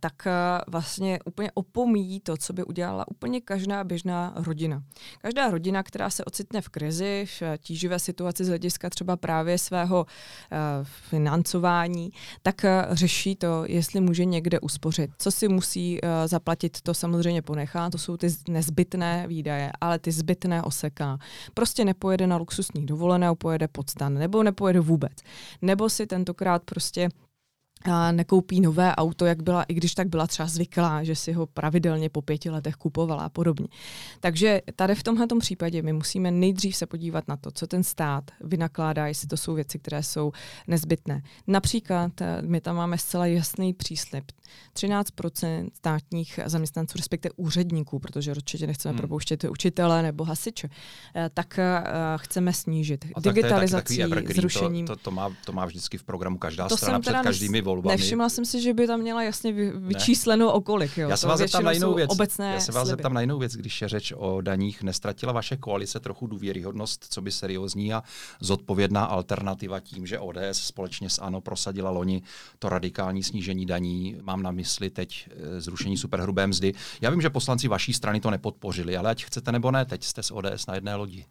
tak vlastně úplně opomíjí to, co by udělala úplně každá běžná rodina. Každá rodina, která se ocitne v krizi, v tíživé situaci z hlediska třeba právě svého uh, financování, tak uh, řeší to, jestli může někde uspořit. Co si musí uh, zaplatit, to samozřejmě ponechá, to jsou ty nezbytné výdaje, ale ty zbytné oseká. Prostě nepojede na luxusní dovolené, pojede pod stan, nebo nepojede vůbec. Nebo si tentokrát prostě a nekoupí nové auto, jak byla, i když tak byla třeba zvyklá, že si ho pravidelně po pěti letech kupovala a podobně. Takže tady v tomhle případě my musíme nejdřív se podívat na to, co ten stát vynakládá, jestli to jsou věci, které jsou nezbytné. Například eh, my tam máme zcela jasný příslip. 13% státních zaměstnanců, respektive úředníků, protože určitě nechceme hmm. propouštět učitele nebo hasiče, eh, tak uh, chceme snížit. A Digitalizací, tak to zrušením. To, to, to, má, to má vždycky v programu každá to strana před každými volbami. Nevšimla jsem si, že by tam měla jasně vy, vyčísleno okolik. Jo. Já se vás zeptám na jinou věc. Obecné Já se vás zeptám na jinou věc, když je řeč o daních. Nestratila vaše koalice trochu důvěryhodnost, co by seriózní a zodpovědná alternativa tím, že ODS společně s ANO prosadila loni to radikální snížení daní. Mám na mysli teď eh, zrušení superhrubé mzdy. Já vím, že poslanci vaší strany to nepodpořili, ale ať chcete nebo ne, teď jste s ODS na jedné lodi.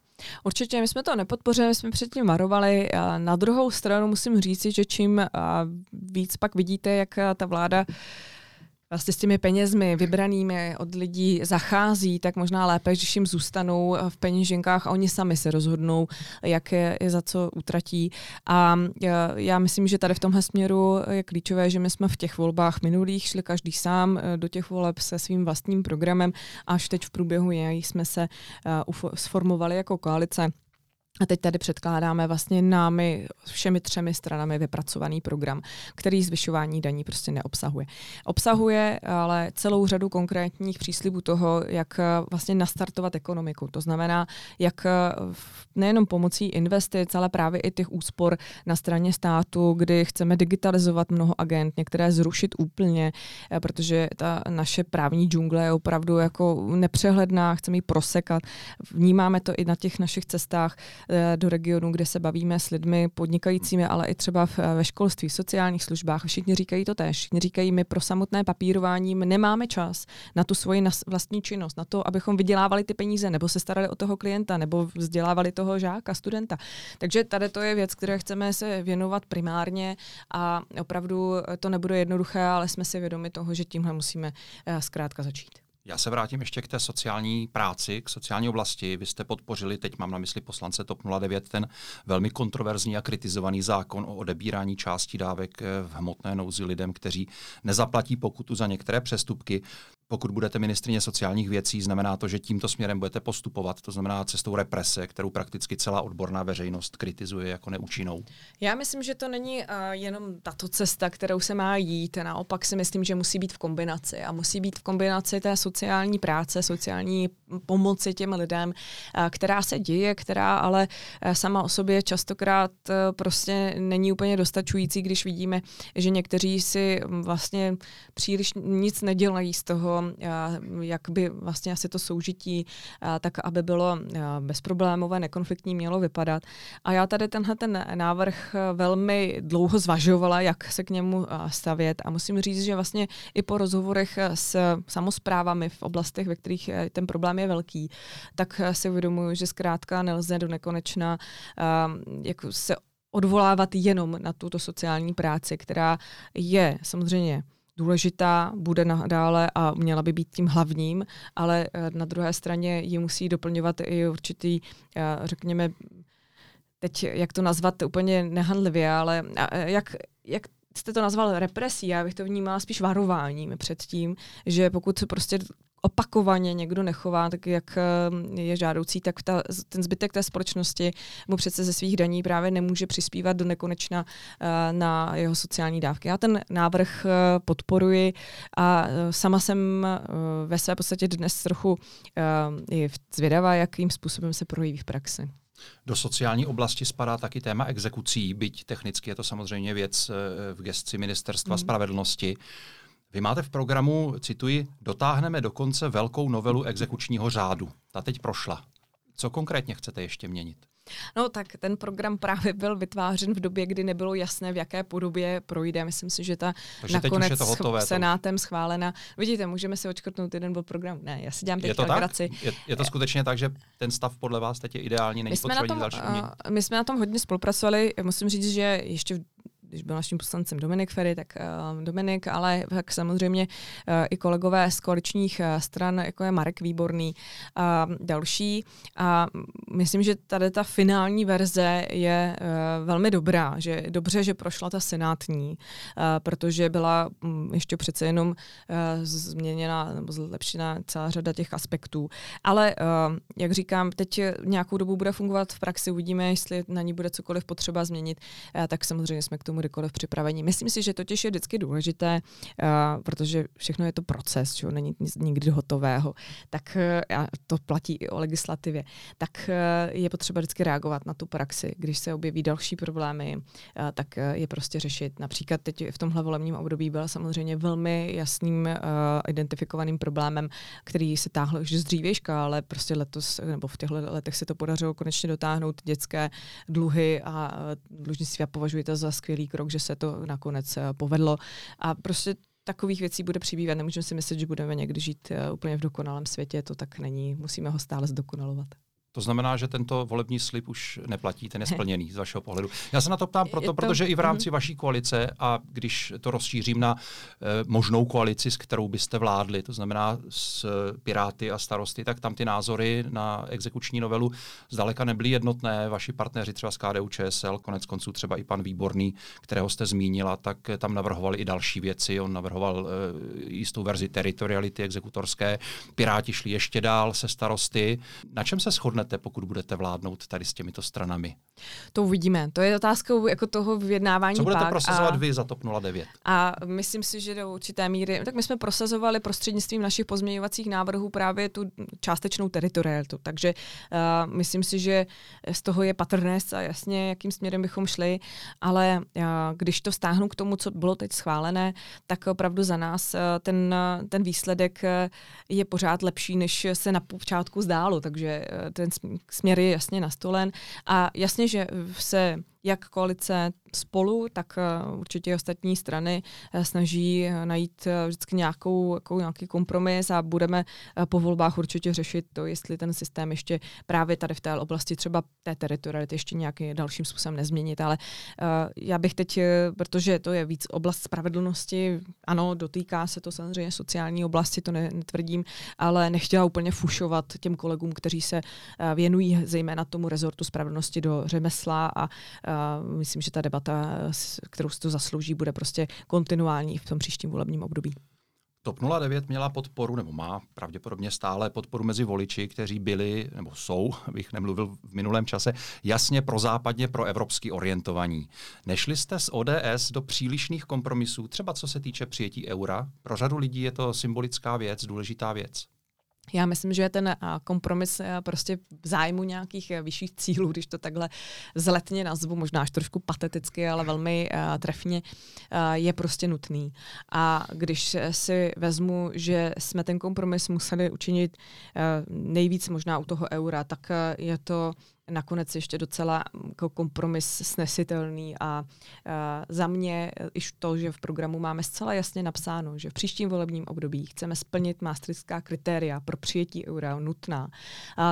Určitě, my jsme to nepodpořili, jsme předtím varovali. Na druhou stranu musím říct, že čím víc pak vidíte, jak ta vláda vlastně s těmi penězmi vybranými od lidí zachází, tak možná lépe, když jim zůstanou v peněženkách a oni sami se rozhodnou, jak je, za co utratí. A já myslím, že tady v tomhle směru je klíčové, že my jsme v těch volbách minulých šli každý sám e, do těch voleb se svým vlastním programem, až teď v průběhu jej jsme se sformovali jako koalice a teď tady předkládáme vlastně námi všemi třemi stranami vypracovaný program, který zvyšování daní prostě neobsahuje. Obsahuje ale celou řadu konkrétních příslibů toho, jak vlastně nastartovat ekonomiku. To znamená, jak nejenom pomocí investic, ale právě i těch úspor na straně státu, kdy chceme digitalizovat mnoho agent, některé zrušit úplně, protože ta naše právní džungle je opravdu jako nepřehledná, chceme ji prosekat. Vnímáme to i na těch našich cestách Eh, do regionu, kde se bavíme s lidmi podnikajícími, ale i třeba v, ve školství, sociálních službách. Všichni říkají to tež. Všichni říkají, my pro samotné papírování nemáme čas na tu svoji vlastní činnost, na to, abychom vydělávali ty peníze, nebo se starali o toho klienta, nebo vzdělávali toho žáka, studenta. Takže tady to je věc, které chceme se věnovat primárně a opravdu to nebude jednoduché, ale jsme si vědomi toho, že tímhle musíme eh, zkrátka začít. Já se vrátím ještě k té sociální práci, k sociální oblasti. Vy jste podpořili, teď mám na mysli poslance TOP 09, ten velmi kontroverzní a kritizovaný zákon o odebírání části dávek v hmotné nouzi lidem, kteří nezaplatí pokutu za některé přestupky pokud budete ministrině sociálních věcí, znamená to, že tímto směrem budete postupovat, to znamená cestou represe, kterou prakticky celá odborná veřejnost kritizuje jako neúčinnou. Já myslím, že to není uh, jenom tato cesta, kterou se má jít. Naopak si myslím, že musí být v kombinaci a musí být v kombinaci té sociální práce, sociální pomoci těm lidem, uh, která se děje, která ale uh, sama o sobě častokrát uh, prostě není úplně dostačující, když vidíme, že někteří si vlastně příliš nic nedělají z toho, jak by vlastně asi to soužití, tak aby bylo bezproblémové, nekonfliktní mělo vypadat. A já tady tenhle ten návrh velmi dlouho zvažovala, jak se k němu stavět a musím říct, že vlastně i po rozhovorech s samozprávami v oblastech, ve kterých ten problém je velký, tak si uvědomuji, že zkrátka nelze do nekonečna jako se odvolávat jenom na tuto sociální práci, která je samozřejmě důležitá, bude nadále a měla by být tím hlavním, ale eh, na druhé straně ji musí doplňovat i určitý, eh, řekněme, teď jak to nazvat úplně nehandlivě, ale eh, jak, jak jste to nazval represí, já bych to vnímala spíš varováním před tím, že pokud prostě opakovaně někdo nechová, tak jak eh, je žádoucí, tak ta, ten zbytek té společnosti mu přece ze svých daní právě nemůže přispívat do nekonečna eh, na jeho sociální dávky. Já ten návrh eh, podporuji a sama jsem ve své podstatě dnes trochu zvědavá, jakým způsobem se projeví v praxi. Do sociální oblasti spadá taky téma exekucí, byť technicky je to samozřejmě věc v gestci Ministerstva mm. spravedlnosti. Vy máte v programu, cituji, dotáhneme do konce velkou novelu exekučního řádu. Ta teď prošla. Co konkrétně chcete ještě měnit? No tak ten program právě byl vytvářen v době, kdy nebylo jasné, v jaké podobě projde. Myslím si, že ta Takže nakonec to hotové, senátem to... schválena. Vidíte, můžeme si očkrtnout jeden bod programu. Ne, já si dělám teď je to Tak? Je, je to skutečně tak, že ten stav podle vás teď je ideální, není potřeba další uh, My jsme na tom hodně spolupracovali. Musím říct, že ještě v když byl naším poslancem Dominik Ferry, tak uh, Dominik, ale tak samozřejmě uh, i kolegové z koaličních uh, stran, jako je Marek Výborný a další. A myslím, že tady ta finální verze je uh, velmi dobrá, že dobře, že prošla ta senátní, uh, protože byla um, ještě přece jenom uh, změněna nebo zlepšena celá řada těch aspektů. Ale uh, jak říkám, teď nějakou dobu bude fungovat v praxi, uvidíme, jestli na ní bude cokoliv potřeba změnit, uh, tak samozřejmě jsme k tomu kdykoliv připraveni. Myslím si, že totiž je vždycky důležité, uh, protože všechno je to proces, že není nic nikdy hotového, tak uh, to platí i o legislativě, tak uh, je potřeba vždycky reagovat na tu praxi. Když se objeví další problémy, uh, tak uh, je prostě řešit. Například teď v tomhle volebním období byl samozřejmě velmi jasným uh, identifikovaným problémem, který se táhl už z dřívějška, ale prostě letos nebo v těchto letech se to podařilo konečně dotáhnout dětské dluhy a dlužnictví a považuji to za skvělý krok, že se to nakonec povedlo. A prostě takových věcí bude přibývat. Nemůžeme si myslet, že budeme někdy žít úplně v dokonalém světě, to tak není. Musíme ho stále zdokonalovat. To znamená, že tento volební slib už neplatí, ten je splněný z vašeho pohledu. Já se na to ptám proto, to... protože i v rámci mm-hmm. vaší koalice, a když to rozšířím na e, možnou koalici, s kterou byste vládli, to znamená s Piráty a starosty, tak tam ty názory na exekuční novelu zdaleka nebyly jednotné. Vaši partneři třeba z KDU ČSL, konec konců třeba i pan Výborný, kterého jste zmínila, tak tam navrhovali i další věci. On navrhoval e, jistou verzi teritoriality exekutorské. Piráti šli ještě dál se starosty. Na čem se shodne dosáhnete, pokud budete vládnout tady s těmito stranami? To uvidíme. To je otázkou jako toho vyjednávání. Co budete pak prosazovat a, vy za TOP 09? A myslím si, že do určité míry, tak my jsme prosazovali prostřednictvím našich pozměňovacích návrhů právě tu částečnou teritorialitu. Takže uh, myslím si, že z toho je patrné a jasně, jakým směrem bychom šli, ale uh, když to stáhnu k tomu, co bylo teď schválené, tak opravdu za nás uh, ten, ten výsledek uh, je pořád lepší, než se na počátku zdálo. Takže uh, ten směr je jasně nastolen. A jasně, že se jak koalice spolu, tak eh, určitě ostatní strany eh, snaží eh, najít vždycky nějakou, jako nějaký kompromis a budeme po volbách určitě řešit to, jestli ten systém ještě právě tady v té oblasti třeba té teritoriality ještě nějakým dalším způsobem nezměnit. Ale já bych teď, protože to je víc oblast spravedlnosti, ano, dotýká se to samozřejmě sociální oblasti, to netvrdím, ale nechtěla úplně fušovat těm kolegům, kteří se věnují zejména tomu rezortu spravedlnosti do řemesla a myslím, že ta debata, kterou si to zaslouží, bude prostě kontinuální v tom příštím volebním období. TOP 09 měla podporu, nebo má pravděpodobně stále podporu mezi voliči, kteří byli, nebo jsou, bych nemluvil v minulém čase, jasně pro evropsky orientovaní. Nešli jste z ODS do přílišných kompromisů, třeba co se týče přijetí eura? Pro řadu lidí je to symbolická věc, důležitá věc. Já myslím, že je ten kompromis prostě v zájmu nějakých e, vyšších cílů, když to takhle zletně nazvu, možná až trošku pateticky, ale velmi trefně, je prostě nutný. A když si vezmu, že jsme ten kompromis museli učinit nejvíc možná u toho eura, tak je to nakonec ještě docela jako kompromis snesitelný a, a za mě iž to, že v programu máme zcela jasně napsáno, že v příštím volebním období chceme splnit maastrichtská kritéria pro přijetí eura nutná,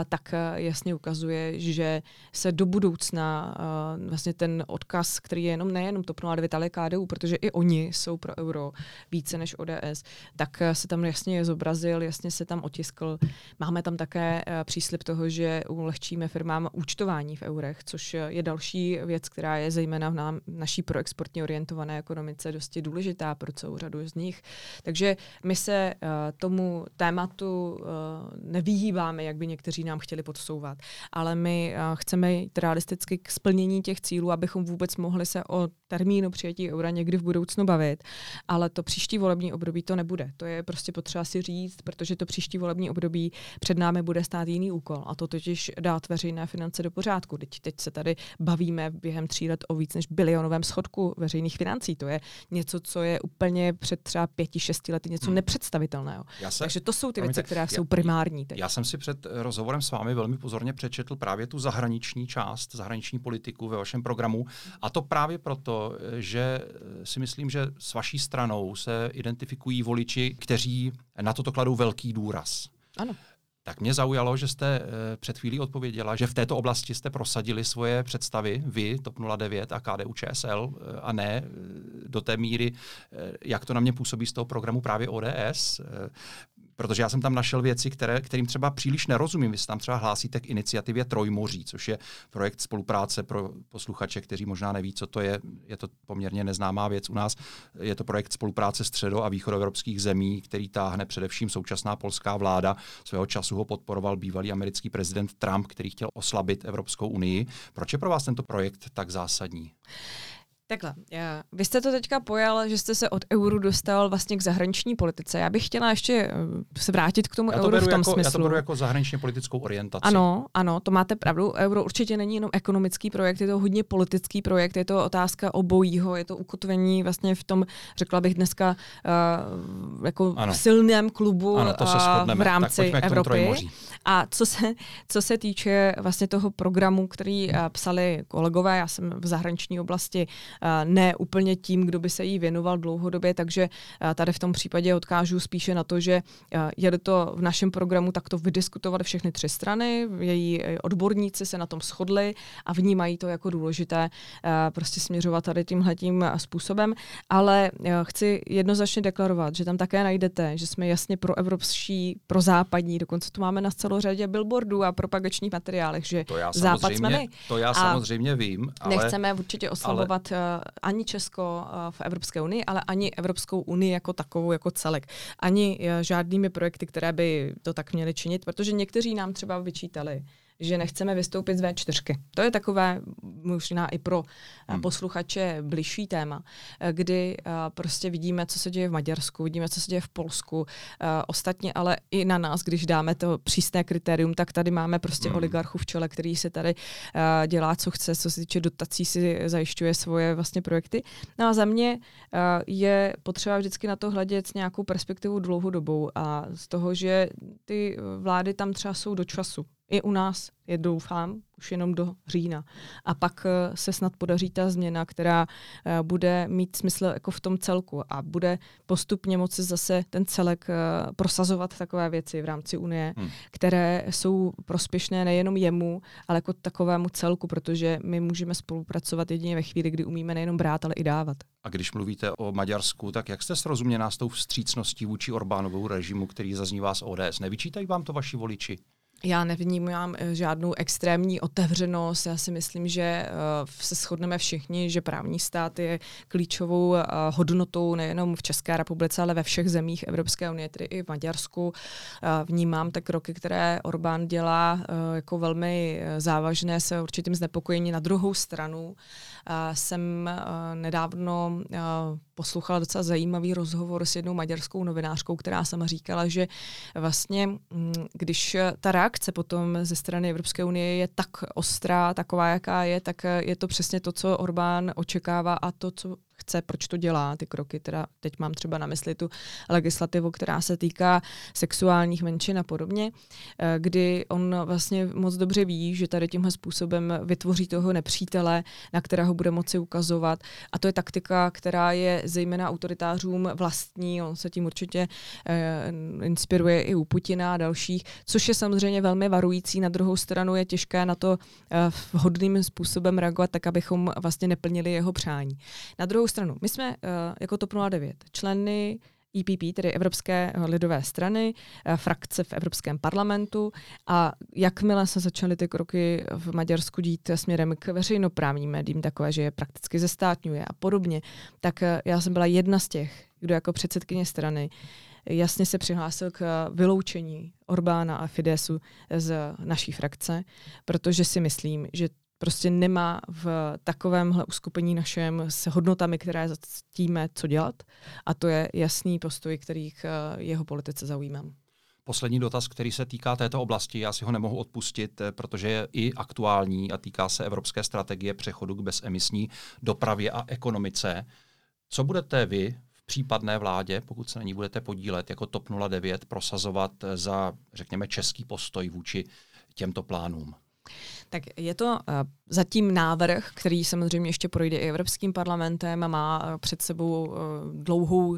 tak jasně ukazuje, že se do budoucna a, vlastně ten odkaz, který je jenom nejenom TOP 09, ale KDU, protože i oni jsou pro euro více než ODS, tak se tam jasně zobrazil, jasně se tam otiskl. Máme tam také příslip toho, že ulehčíme firmám účtování v eurech, což je další věc, která je zejména v nám, naší proexportně orientované ekonomice dosti důležitá pro celou řadu z nich. Takže my se uh, tomu tématu uh, nevyhýbáme, jak by někteří nám chtěli podsouvat, ale my uh, chceme jít realisticky k splnění těch cílů, abychom vůbec mohli se o termínu přijetí eura někdy v budoucnu bavit, ale to příští volební období to nebude. To je prostě potřeba si říct, protože to příští volební období před námi bude stát jiný úkol a to totiž dát veřejné finance do pořádku. Teď, teď se tady bavíme během tří let o víc než bilionovém schodku veřejných financí. To je něco, co je úplně před třeba pěti, šesti lety něco hmm. nepředstavitelného. Se, Takže to jsou ty věci, které já, jsou primární. Teď. Já jsem si před rozhovorem s vámi velmi pozorně přečetl právě tu zahraniční část, zahraniční politiku ve vašem programu. A to právě proto, že si myslím, že s vaší stranou se identifikují voliči, kteří na toto kladou velký důraz. Ano. tak mě zaujalo, že jste eh, před chvílí odpověděla, že v této oblasti jste prosadili svoje představy, vy, TOP 09 a KDU ČSL, eh, a ne eh, do té míry, jak to na mě působí z toho programu právě ODS protože já jsem tam našel věci, které, kterým třeba příliš nerozumím. Vy se tam třeba hlásíte k iniciativě Trojmoří, což je projekt spolupráce pro posluchače, kteří možná neví, co to je. Je to poměrně neznámá věc u nás. Je to projekt spolupráce středo- a východoevropských zemí, který táhne především současná polská vláda. Svého času ho podporoval bývalý americký prezident Trump, který chtěl oslabit Evropskou unii. Proč je pro vás tento projekt tak zásadní? Takhle, já, vy jste to teďka pojal, že jste se od euru dostal vlastně k zahraniční politice. Já bych chtěla ještě eh, se vrátit k tomu já to euru v tom jako, smyslu. Já to beru jako zahraničně politickou orientaci. Ano, ano, to máte pravdu. Euro určitě není jenom ekonomický projekt, je to hodně politický projekt, je to otázka obojího, je to ukotvení vlastně v tom, řekla bych dneska, uh, jako ano. silném klubu ano, to se uh, v rámci Evropy. A co se, co se týče vlastně toho programu, který uh, psali kolegové, já jsem v zahraniční oblasti ne úplně tím, kdo by se jí věnoval dlouhodobě, takže tady v tom případě odkážu spíše na to, že jede to v našem programu takto vydiskutovali všechny tři strany, její odborníci se na tom shodli a vnímají to jako důležité prostě směřovat tady tímhletím způsobem, ale chci jednoznačně deklarovat, že tam také najdete, že jsme jasně pro evropský, pro západní, dokonce to máme na celou řadě billboardů a propagačních materiálech, že to já západ jsme my. To já samozřejmě vím, ale... Nechceme určitě oslavovat ale ani Česko eh, v Evropské unii, ale ani Evropskou unii jako takovou, jako celek. Ani eh, žádnými projekty, které by to tak měly činit, protože někteří nám třeba vyčítali, že nechceme vystoupit z V4. To je takové možná i pro eh, hmm. posluchače bližší téma, eh, kdy uh, prostě vidíme, co se děje v Maďarsku, vidíme, co se děje v Polsku, ostatně ale i na nás, když dáme to přísné kritérium, tak tady máme prostě hmm. oligarchu v čele, který se tady dělá, co chce, co se týče dotací, si zajišťuje svoje vlastně projekty. No a za mě je potřeba vždycky na to hledět s nějakou perspektivou dlouhodobou a z toho, že ty vlády tam třeba jsou do času i u nás je doufám už jenom do října. A pak eh, se snad podaří ta změna, která eh, bude mít smysl jako v tom celku a bude postupně moci zase ten celek eh, prosazovat takové věci v rámci Unie, hmm. které jsou prospěšné nejenom jemu, ale jako takovému celku, protože my můžeme spolupracovat jedině ve chvíli, kdy umíme nejenom brát, ale i dávat. A když mluvíte o Maďarsku, tak jak jste srozuměná s tou vstřícností vůči Orbánovu režimu, který zaznívá z ODS? Nevyčítají vám to vaši voliči? Já nevnímám eh, žádnou extrémní otevřenost. Já si myslím, že uh, se shodneme všichni, že právní stát je klíčovou uh, hodnotou nejenom v České republice, ale ve všech zemích Evropské unie, tedy i v Maďarsku. Vnímám tak kroky, které Orbán dělá jako velmi závažné, se určitým znepokojení. Na druhou stranu jsem nedávno poslouchala docela zajímavý rozhovor s jednou maďarskou novinářkou, která sama říkala, že vlastně, mm, když ta reakce potom ze strany Evropské unie je tak ostrá, taková, jaká je, tak je to přesně to, co Orbán očekává a to, co chce, proč to dělá, ty kroky. Teda teď mám třeba na mysli tu legislativu, která se týká sexuálních menšin a podobně, eh, kdy on vlastně moc dobře ví, že tady tímhle způsobem vytvoří toho nepřítele, na kterého bude moci ukazovat. A to je taktika, která je zejména autoritářům vlastní. On se tím určitě eh, inspiruje i u Putina a dalších, což je samozřejmě velmi varující. Na druhou stranu je těžké na to eh, vhodným způsobem reagovat tak, abychom vlastně neplnili jeho přání. Na druhou stranu, my jsme uh, jako TOP 09 členy EPP, tedy Evropské lidové strany, uh, frakce v Evropském parlamentu a jakmile se začaly ty kroky v Maďarsku dít směrem k veřejnoprávním médiím, takové, že je prakticky zestátňuje a podobně, tak já jsem byla jedna z těch, kdo jako předsedkyně strany jasně se přihlásil k vyloučení Orbána a Fidesu z naší frakce, protože si myslím, že prostě nemá v takovémhle uskupení našem s hodnotami, které zatíme, co dělat. A to je jasný postoj, kterých eh, jeho politice zaujímám. Poslední dotaz, který se týká této oblasti, já si ho nemohu odpustit, eh, protože je i aktuální a týká se evropské strategie přechodu k bezemisní dopravě a ekonomice. Co budete vy v případné vládě, pokud se na ní budete podílet, jako TOP 09 prosazovat za, řekněme, český postoj vůči těmto plánům? Tak je to uh, zatím návrh, který samozřejmě ještě projde i Evropským parlamentem a má před sebou dlouhou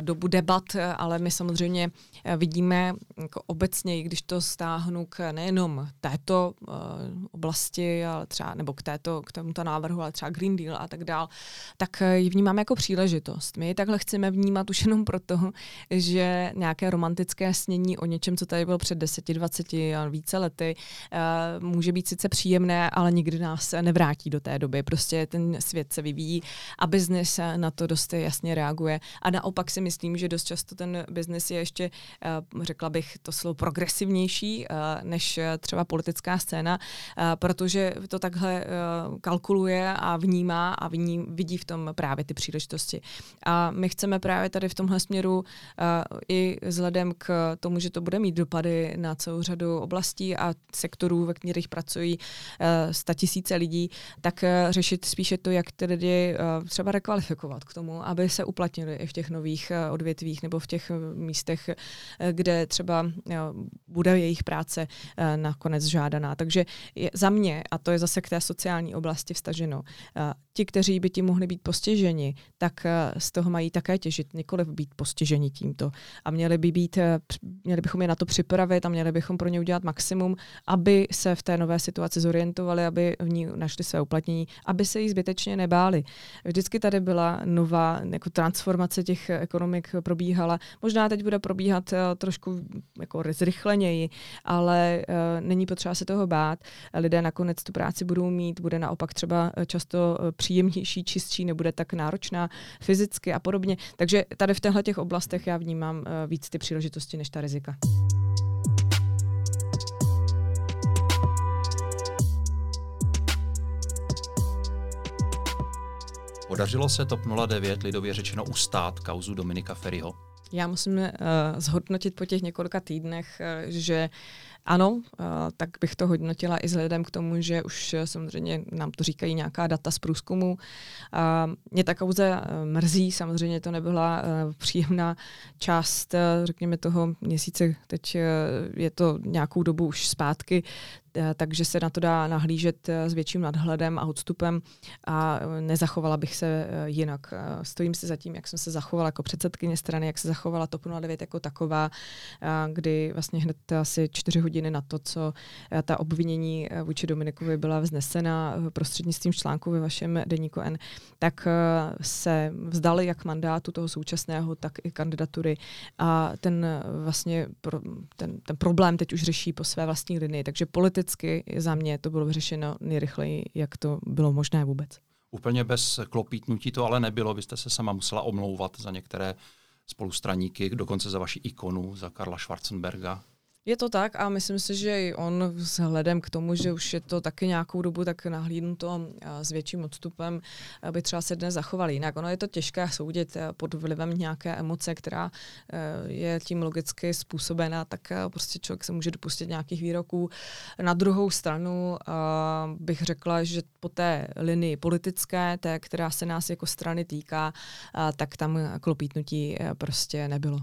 dobu debat, ale my samozřejmě vidíme jako obecně, když to stáhnu k nejenom této oblasti, ale třeba, nebo k, této, k tomuto návrhu, ale třeba Green Deal a tak dál, tak ji vnímáme jako příležitost. My takhle chceme vnímat už jenom proto, že nějaké romantické snění o něčem, co tady bylo před 10, 20 a více lety, může být sice příjemné, ale nikdy nás nevrátí do té doby. Prostě ten svět se vyvíjí a biznis na to dost jasně reaguje. A naopak si myslím, že dost často ten biznis je ještě, eh, řekla bych to slovo progresivnější eh, než třeba politická scéna, eh, protože to takhle kalkuluje a vnímá a vidí v tom právě ty příležitosti. A my chceme právě tady v tomhle směru i vzhledem k tomu, že to bude mít dopady na celou řadu oblastí a sektorů, ve kterých pracují sta tisíce lidí, tak řešit spíše to, jak ty lidi třeba rekvalifikovat k tomu, aby se uplatnili i v těch nových odvětvích nebo v těch místech, kde třeba bude jejich práce nakonec žádaná. Takže za mě, a to je zase k té sociální oblasti vstaženo, ti, kteří by ti mohli být postiženi, tak z toho mají také těžit, nikoliv být postiženi tímto. A měli, by být, měli bychom je na to připravit a měli bychom pro ně udělat maximum, aby se v té nové situaci zorientovali, aby v ní našli své uplatnění, aby se jí zbytečně nebáli. Vždycky tady byla nová jako transformace těch ekonomik probíhala. Možná teď bude probíhat uh, trošku jako zrychleněji, ale není potřeba se toho bát. Lidé nakonec tu práci budou mít, bude naopak třeba často příjemnější, čistší, nebude tak náročná fyzicky a podobně. Takže tady v těchto těch oblastech já vnímám uh, víc ty příležitosti než ta rizika. Podařilo se TOP 09 lidově řečeno ustát kauzu Dominika Ferryho? Já musím uh, zhodnotit po těch několika týdnech, uh, že ano, uh, tak bych to hodnotila i vzhledem k tomu, že už samozřejmě nám to říkají nějaká data z průzkumu. Uh, mě ta kauze mrzí, samozřejmě to nebyla příjemná část, řekněme, toho měsíce, teď je to nějakou dobu už zpátky, Eh, takže se na to dá nahlížet eh, s větším nadhledem a odstupem a eh, nezachovala bych se jinak. Stojím si za tím, jak jsem se zachovala jako předsedkyně strany, jak se zachovala TOP 09 jako taková, kdy vlastně hned asi čtyři hodiny na to, co ta obvinění vůči Dominikovi byla vznesena prostřednictvím článku ve vašem deníku N, tak se vzdali jak mandátu toho současného, tak i kandidatury a ten vlastně ten, ten problém teď už řeší po své vlastní linii. Takže politici politicky za mě to bylo vyřešeno nejrychleji, jak to bylo možné vůbec. Úplně bez klopítnutí to ale nebylo. Vy jste se sama musela omlouvat za některé spolustraníky, dokonce za vaši ikonu, za Karla Schwarzenberga. Je to tak a myslím si, že i on vzhledem k tomu, že už je to taky nějakou dobu tak nahlídnuto s větším odstupem, by třeba se dnes zachoval jinak. Ono je to těžké soudit eh, pod vlivem nějaké emoce, která eh, je tím logicky způsobena, tak eh, prostě člověk se může dopustit nějakých výroků. Na druhou stranu bych řekla, že po té linii politické, té, která se nás jako strany týká, tak tam klopítnutí prostě nebylo.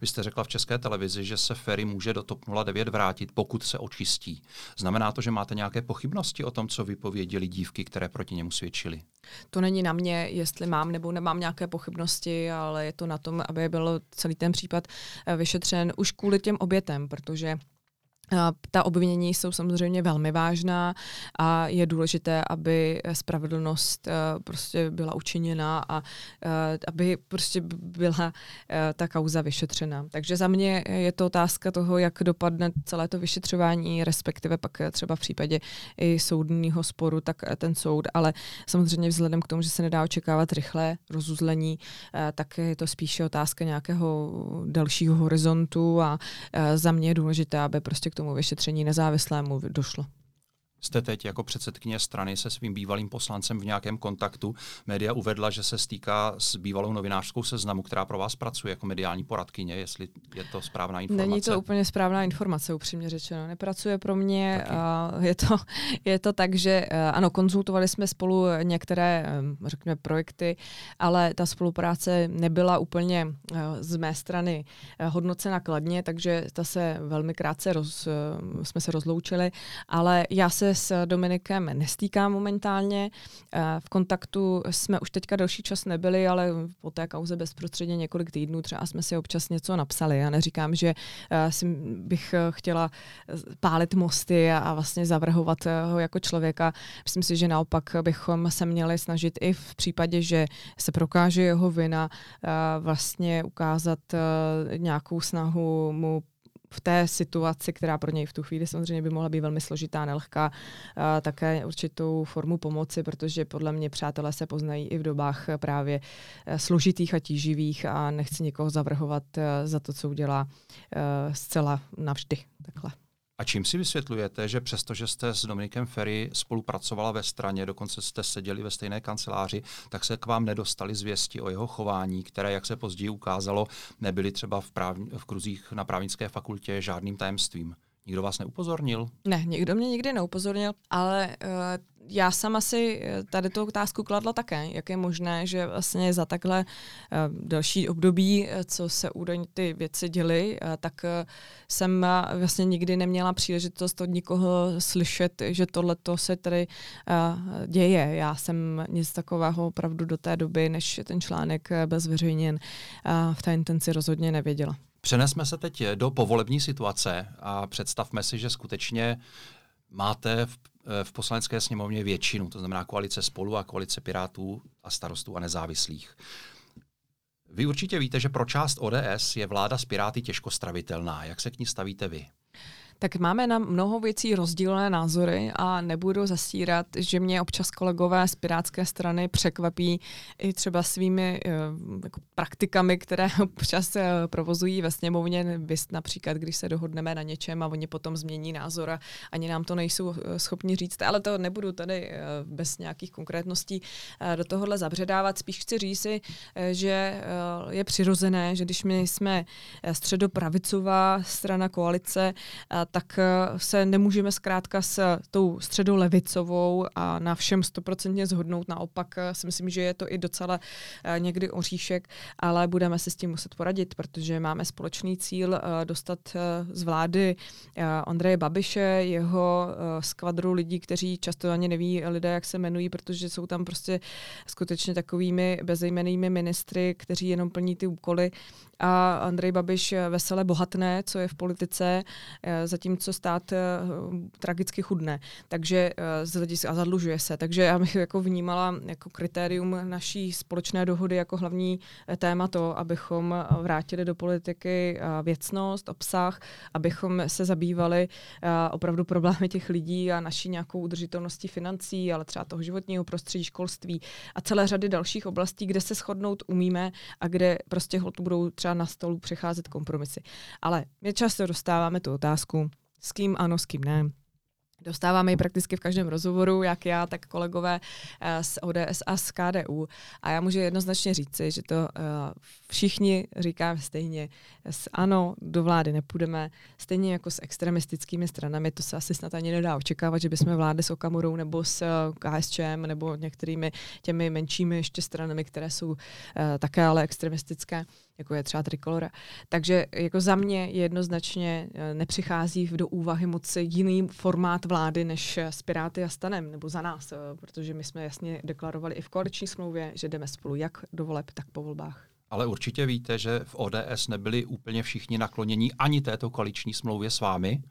Vy jste řekla v české televizi, že se Ferry může do TOP 09 vrátit, pokud se očistí. Znamená to, že máte nějaké pochybnosti o tom, co vypověděli dívky, které proti němu svědčily? To není na mě, jestli mám nebo nemám nějaké pochybnosti, ale je to na tom, aby byl celý ten případ eh, vyšetřen už kvůli těm obětem, protože ta obvinění jsou samozřejmě velmi vážná a je důležité, aby spravedlnost eh, prostě byla učiněna a eh, aby prostě byla eh, ta kauza vyšetřena. Takže za mě je to otázka toho, jak dopadne celé to vyšetřování, respektive pak třeba v případě i soudního sporu, tak ten soud, ale samozřejmě vzhledem k tomu, že se nedá očekávat rychlé rozuzlení, tak je to spíše otázka nějakého dalšího horizontu a za mě je důležité, aby prostě k tomu vyšetření nezávislému došlo. Jste teď jako předsedkyně strany se svým bývalým poslancem v nějakém kontaktu. Média uvedla, že se stýká s bývalou novinářskou seznamu, která pro vás pracuje jako mediální poradkyně, jestli je to správná informace. Není to úplně správná informace, upřímně řečeno. Nepracuje pro mě. Uh, je, to, je to tak, že uh, ano, konzultovali jsme spolu některé, um, řekněme, projekty, ale ta spolupráce nebyla úplně uh, z mé strany hodnocena kladně, takže ta se velmi krátce roz, jsme se rozloučili, ale já se s Dominikem nestýkám momentálně. V kontaktu jsme už teďka další čas nebyli, ale po té kauze bezprostředně několik týdnů třeba jsme si občas něco napsali. Já neříkám, že si bych chtěla pálit mosty a vlastně zavrhovat ho jako člověka. Myslím si, že naopak bychom se měli snažit i v případě, že se prokáže jeho vina, vlastně ukázat nějakou snahu mu v té situaci, která pro něj v tu chvíli samozřejmě by mohla být velmi složitá, nelehká, také určitou formu pomoci, protože podle mě přátelé se poznají i v dobách právě e, složitých a tíživých a nechci nikoho zavrhovat e, za to, co udělá e, zcela navždy. Takhle. A čím si vysvětlujete, že přesto, že jste s Dominikem Ferry spolupracovala ve straně, dokonce jste seděli ve stejné kanceláři, tak se k vám nedostali zvěsti o jeho chování, které, jak se později ukázalo, nebyly třeba v, práv, v kruzích na právnické fakultě žádným tajemstvím? Nikdo vás neupozornil? Ne, nikdo mě nikdy neupozornil, ale uh, já jsem asi eh, tady tu otázku kladla také, jak je možné, že vlastně za takhle uh, delší období, co se údajně ty věci děly, uh, tak uh, jsem vlastně nikdy neměla příležitost od nikoho slyšet, že tohle se tady uh, děje. Já jsem nic takového opravdu do té doby, než ten článek byl zveřejněn, uh, v té intenci rozhodně nevěděla. Přenesme se teď do povolební situace a představme si, že skutečně máte v, v poslanecké sněmovně většinu, to znamená koalice spolu a koalice pirátů a starostů a nezávislých. Vy určitě víte, že pro část ODS je vláda s Piráty těžko stravitelná. Jak se k ní stavíte vy? Tak máme na mnoho věcí rozdílné názory a nebudu zastírat, že mě občas kolegové z Pirátské strany překvapí i třeba svými uh, jako praktikami, které občas uh, provozují ve sněmovně, Vys například, když se dohodneme na něčem a oni potom změní názor a ani nám to nejsou uh, schopni říct, ale to nebudu tady bez nějakých konkrétností do tohohle zabředávat. Spíš chci říct že je přirozené, že když my jsme středopravicová strana koalice, tak eh, se nemůžeme zkrátka s tou středolevicovou a na všem stoprocentně zhodnout. Naopak eh, si myslím, že je to i docela eh, někdy oříšek, ale budeme se s tím muset poradit, protože máme společný cíl dostat z vlády Andreje Babiše, jeho skvadru lidí, kteří často ani neví lidé, jak se jmenují, protože jsou tam prostě skutečně takovými bezejmenými ministry, kteří jenom plní ty úkoly a Andrej Babiš vesele bohatné, co je v politice, zatímco stát eh, tragicky chudne. Takže eh, z hlediska a zadlužuje se. Takže já bych jako vnímala jako kritérium naší společné dohody jako hlavní téma to, abychom vrátili do politiky věcnost, obsah, abychom se zabývali opravdu problémy těch lidí a naší nějakou udržitelností financí, ale třeba toho životního prostředí, školství a celé řady dalších oblastí, kde se shodnout umíme a kde prostě budou třeba na stolu přecházet kompromisy. Ale my často dostáváme tu otázku, s kým ano, s kým ne. Dostáváme ji prakticky v každém rozhovoru, jak já, tak kolegové eh, z ODS a z KDU. A já můžu jednoznačně říci, že to eh, všichni říkáme stejně. S ano, do vlády nepůjdeme, stejně jako s extremistickými stranami. To se asi snad ani nedá očekávat, že bychom vládli s Okamurou nebo s eh, KSČM nebo některými těmi menšími ještě stranami, které jsou také ale extremistické jako je třeba trikolora. Takže jako za mě jednoznačně eh, nepřichází do úvahy moc jiný formát vlády než s Piráty a Stanem, nebo za nás, protože my jsme jasně deklarovali i v koaliční smlouvě, že jdeme spolu jak do voleb, tak po volbách. Ale určitě víte, že v ODS nebyli úplně všichni naklonění ani této koaliční smlouvě s vámi,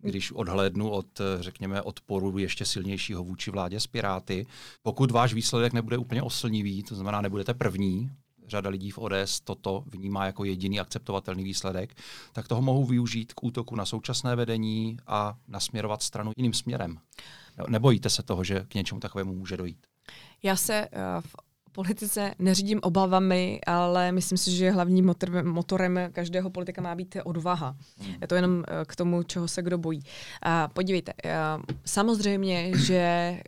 když odhlédnu od, eh, řekněme, odporu ještě silnějšího vůči vládě s Piráty. Pokud váš výsledek nebude úplně oslnivý, to znamená, nebudete první, řada lidí v ODS toto vnímá jako jediný akceptovatelný výsledek, tak toho mohou využít k útoku na současné vedení a nasměrovat stranu jiným směrem. Nebojíte se toho, že k něčemu takovému může dojít? Já se uh, v politice neřídím obavami, ale myslím si, že hlavním motor, motorem každého politika má být odvaha. Hmm. Je to jenom eh, k tomu, čeho se kdo bojí. A podívejte, eh, samozřejmě, že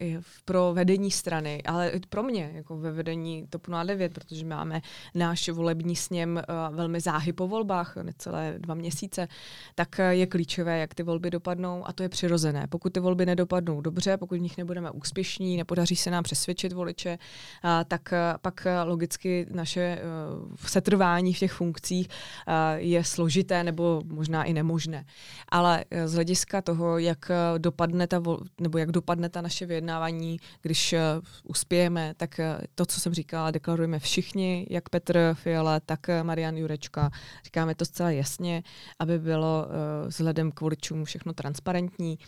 pro vedení strany, ale i pro mě, jako ve vedení TOP 09, protože máme náš volební sněm eh, velmi záhy po volbách, necelé dva měsíce, tak je klíčové, jak ty volby dopadnou a to je přirozené. Pokud ty volby nedopadnou dobře, pokud v nich nebudeme úspěšní, nepodaří se nám přesvědčit voliče, tak pak logicky naše setrvání v těch funkcích je složité nebo možná i nemožné. Ale z hlediska toho, jak dopadne ta, nebo jak dopadne ta naše vyjednávání, když uspějeme, tak to, co jsem říkala, deklarujeme všichni, jak Petr Fiala, tak Marian Jurečka. Říkáme to zcela jasně, aby bylo vzhledem k voličům všechno transparentní.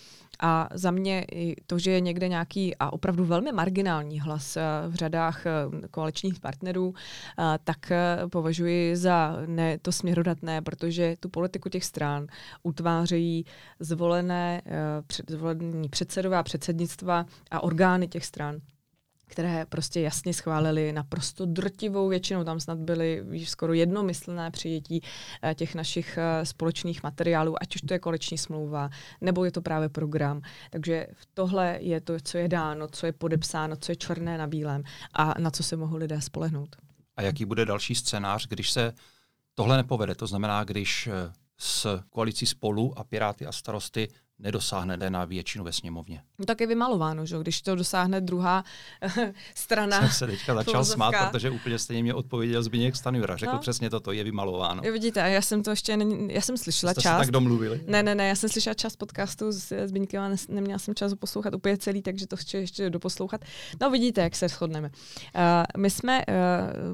A za mě to, že je někde nějaký a opravdu velmi marginální hlas eh, v řadách eh, koaličních partnerů, eh, tak považuji za ne to směrodatné, protože tu politiku těch stran utvářejí zvolené zvolení předsedové a předsednictva a orgány těch stran které prostě jasně schválili naprosto drtivou většinou. Tam snad byly skoro jednomyslné přijetí eh, těch našich eh, společných materiálů, ať už to je koleční smlouva, nebo je to právě program. Takže tohle je to, co je dáno, co je podepsáno, co je černé na bílém a na co se mohou lidé spolehnout. A jaký bude další scénář, když se tohle nepovede? To znamená, když eh, s koalicí spolu a Piráty a starosty nedosáhne na většinu ve sněmovně. No, tak je vymalováno, že když to dosáhne druhá strana. Jsem se teďka začal smát, protože úplně stejně mě odpověděl Zbigněk Stanjura. Řekl no. přesně toto, je vymalováno. Jo, vidíte, a já jsem to ještě, ne, já jsem slyšela Jste část. tak domluvili? Ne, ne, ne, já jsem slyšela část podcastu s Zbigněkem a ne, neměla jsem čas poslouchat úplně celý, takže to chci ještě doposlouchat. No vidíte, jak se shodneme. Uh, my jsme uh,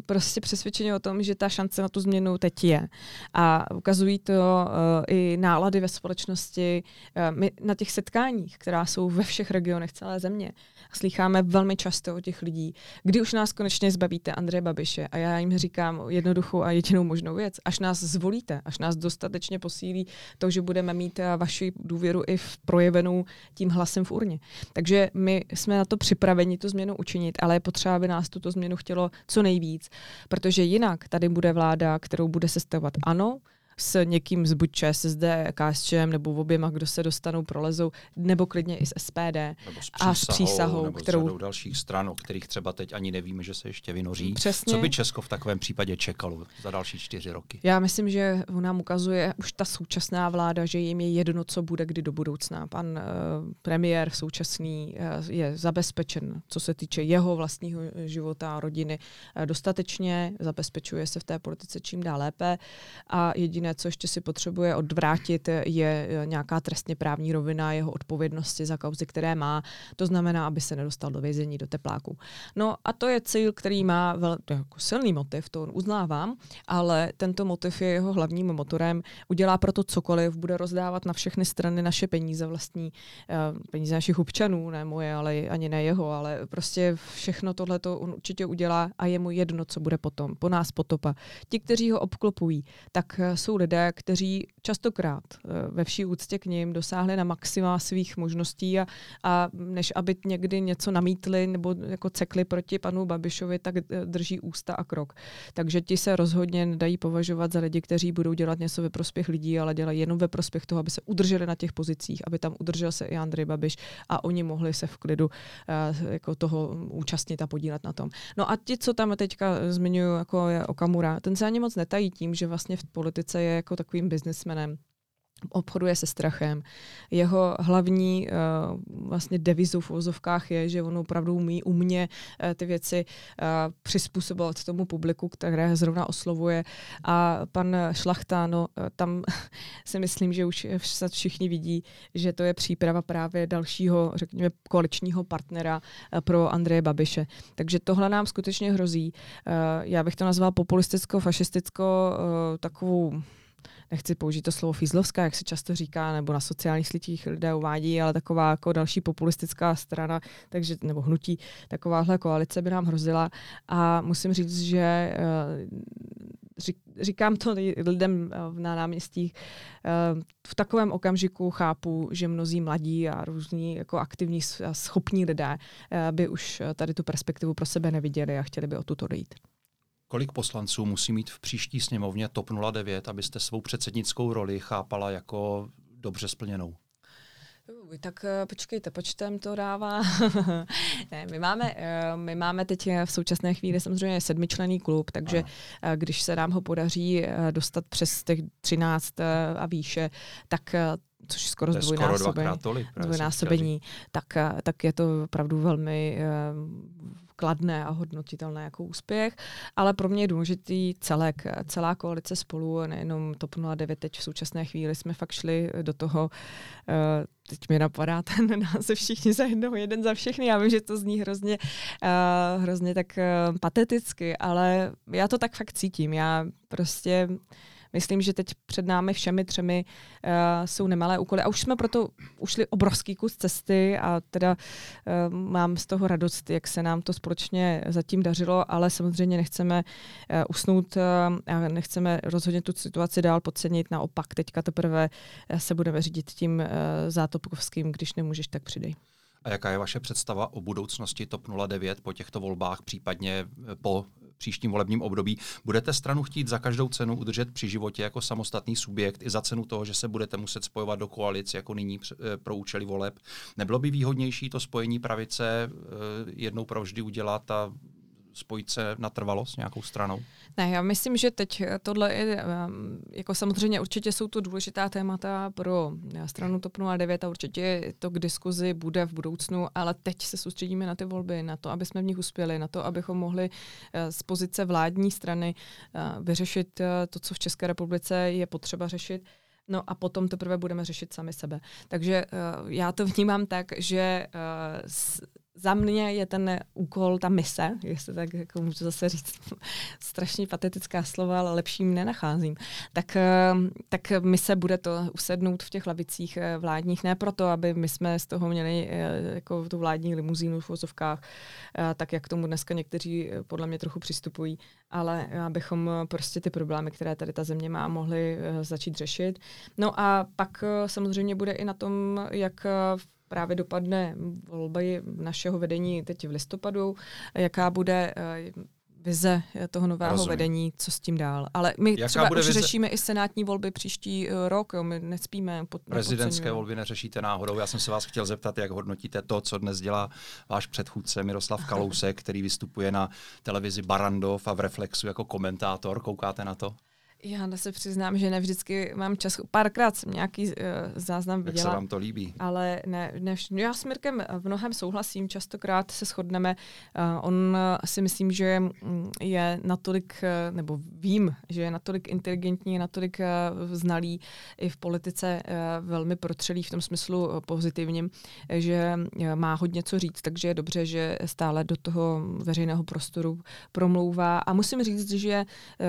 prostě přesvědčeni o tom, že ta šance na tu změnu teď je. A ukazují to uh, i nálady ve společnosti. Uh, my na těch setkáních, která jsou ve všech regionech celé země, slycháme velmi často od těch lidí, kdy už nás konečně zbavíte Andreje Babiše. A já jim říkám jednoduchou a jedinou možnou věc. Až nás zvolíte, až nás dostatečně posílí to, že budeme mít eh, vaši důvěru i v projevenou tím hlasem v urně. Takže my jsme na to připraveni tu změnu učinit, ale je potřeba, aby nás tuto změnu chtělo co nejvíc, protože jinak tady bude vláda, kterou bude sestavovat ano, s někým z buď ČSSD, KSČM nebo oběma, kdo se dostanou, prolezou, nebo klidně i s SPD nebo s a s přísahou, nebo kterou... s dalších stran, o kterých třeba teď ani nevíme, že se ještě vynoří. Přesně. Co by Česko v takovém případě čekalo za další čtyři roky? Já myslím, že nám ukazuje už ta současná vláda, že jim je jedno, co bude kdy do budoucna. Pan uh, premiér současný uh, je zabezpečen, co se týče jeho vlastního života a rodiny, uh, dostatečně, zabezpečuje se v té politice čím dál lépe a jediné Jediné, co ještě si potřebuje odvrátit, je e, nějaká trestně právní rovina jeho odpovědnosti za kauzy, které má. To znamená, aby se nedostal do vězení, do tepláku. No a to je cíl, který má vel, jako silný motiv, to uznávám, ale tento motiv je jeho hlavním motorem. Udělá proto cokoliv, bude rozdávat na všechny strany naše peníze vlastní, e, peníze našich občanů, ne moje, ale ani ne jeho, ale prostě všechno tohle to on určitě udělá a je mu jedno, co bude potom, po nás potopa. Ti, kteří ho obklopují, tak e, jsou lidé, kteří častokrát eh, ve vší úctě k ním dosáhli na maxima svých možností a, a než aby někdy něco namítli nebo jako cekli proti panu Babišovi, tak eh, drží ústa a krok. Takže ti se rozhodně nedají považovat za lidi, kteří budou dělat něco ve prospěch lidí, ale dělají jenom ve prospěch toho, aby se udrželi na těch pozicích, aby tam udržel se i Andrej Babiš a oni mohli se v klidu uh, jako toho účastnit a podílet na tom. No a ti, co tam teďka zmiňuji, jako je Okamura, ten se ani moc netají tím, že vlastně v politice je je jako takovým biznesmenem obchoduje se strachem. Jeho hlavní uh, vlastně devizou v ozovkách je, že on opravdu umí umě uh, ty věci uh, přizpůsobovat tomu publiku, které zrovna oslovuje. A pan Šlachta, no, tam si myslím, že už všichni vidí, že to je příprava právě dalšího, řekněme, koaličního partnera pro Andreje Babiše. Takže tohle nám skutečně hrozí. Já bych to nazval populisticko-fašisticko takovou nechci použít to slovo fízlovská, jak se často říká, nebo na sociálních sítích lidé uvádí, ale taková jako další populistická strana, takže, nebo hnutí, takováhle koalice by nám hrozila. A musím říct, že eh, říkám to lidem eh, na náměstích, eh, v takovém okamžiku chápu, že mnozí mladí a různí jako aktivní a schopní lidé by už tady tu perspektivu pro sebe neviděli a chtěli by o tuto dojít. Kolik poslanců musí mít v příští sněmovně TOP 09, abyste svou předsednickou roli chápala jako dobře splněnou? Tak eh, počkejte, počtem to dává. ne, my máme, eh, my máme teď v současné chvíli samozřejmě sedmičlený klub, takže Aha. Eh, když se nám ho podaří dostat přes těch 13 a výše, tak což skoro zdvojnásobení, tak, tak je to opravdu velmi kladné a hodnotitelné jako úspěch, ale pro mě je důležitý celek, celá koalice spolu, nejenom TOP 09 teď v současné chvíli jsme fakt šli do toho, eh, teď mi napadá ten název všichni za jednoho, jeden za všechny, já vím, že to zní hrozně, uh, hrozně tak uh, pateticky, ale já to tak fakt cítím, já prostě Myslím, že teď před námi všemi třemi uh, jsou nemalé úkoly a už jsme proto ušli obrovský kus cesty a teda uh, mám z toho radost, jak se nám to společně zatím dařilo, ale samozřejmě nechceme uh, usnout uh, a nechceme rozhodně tu situaci dál podcenit. Naopak teďka teprve se budeme řídit tím uh, zátopovským, když nemůžeš, tak přidej. A jaká je vaše představa o budoucnosti TOP 09 po těchto volbách, případně po příštím volebním období. Budete stranu chtít za každou cenu udržet při životě jako samostatný subjekt i za cenu toho, že se budete muset spojovat do koalic jako nyní eh, pro účely voleb. Nebylo by výhodnější to spojení pravice eh, jednou provždy udělat a spojit se natrvalo s nějakou stranou? Ne, já myslím, že teď tohle je, um, jako samozřejmě určitě jsou to důležitá témata pro eh, stranu TOP 09 a určitě to k diskuzi bude v budoucnu, ale teď se soustředíme na ty volby, na to, aby jsme v nich uspěli, na to, abychom mohli eh, z pozice vládní strany eh, vyřešit to, co v České republice je potřeba řešit. No a potom teprve budeme řešit sami sebe. Takže uh, já to vnímám tak, že uh, s, za mě je ten úkol, ta mise, jestli tak jako můžu zase říct strašně patetická slova, ale lepším nenacházím, tak, eh, tak mise bude to usednout v těch lavicích eh, vládních, ne proto, aby my jsme z toho měli eh, jako tu vládní limuzínu v vozovkách, tak jak tomu dneska někteří podle mě trochu přistupují, ale abychom prostě ty problémy, které tady ta země má, mohli začít řešit. No a pak samozřejmě bude i na tom, jak právě dopadne volby našeho vedení teď v listopadu, jaká bude eh, vize toho nového Rozumím. vedení, co s tím dál. Ale my Jaká třeba už vize? řešíme i senátní volby příští eh, rok, jo, my nespíme. Pod, Prezidentské volby neřešíte náhodou. Já jsem se vás chtěl zeptat, jak hodnotíte to, co dnes dělá váš předchůdce Miroslav Kalousek, který vystupuje na televizi Barandov a v Reflexu jako komentátor. Koukáte na to? Já se přiznám, že ne vždycky mám čas. Párkrát jsem nějaký uh, záznam viděla. Jak se vám to líbí? Ale ne, ne no já s Mirkem v mnohem souhlasím, častokrát se shodneme. Uh, on uh, si myslím, že mm, je natolik, uh, nebo vím, že je natolik inteligentní, natolik uh, znalý i v politice uh, velmi protřelý v tom smyslu uh, pozitivním, že uh, má hodně co říct, takže je dobře, že stále do toho veřejného prostoru promlouvá. A musím říct, že uh,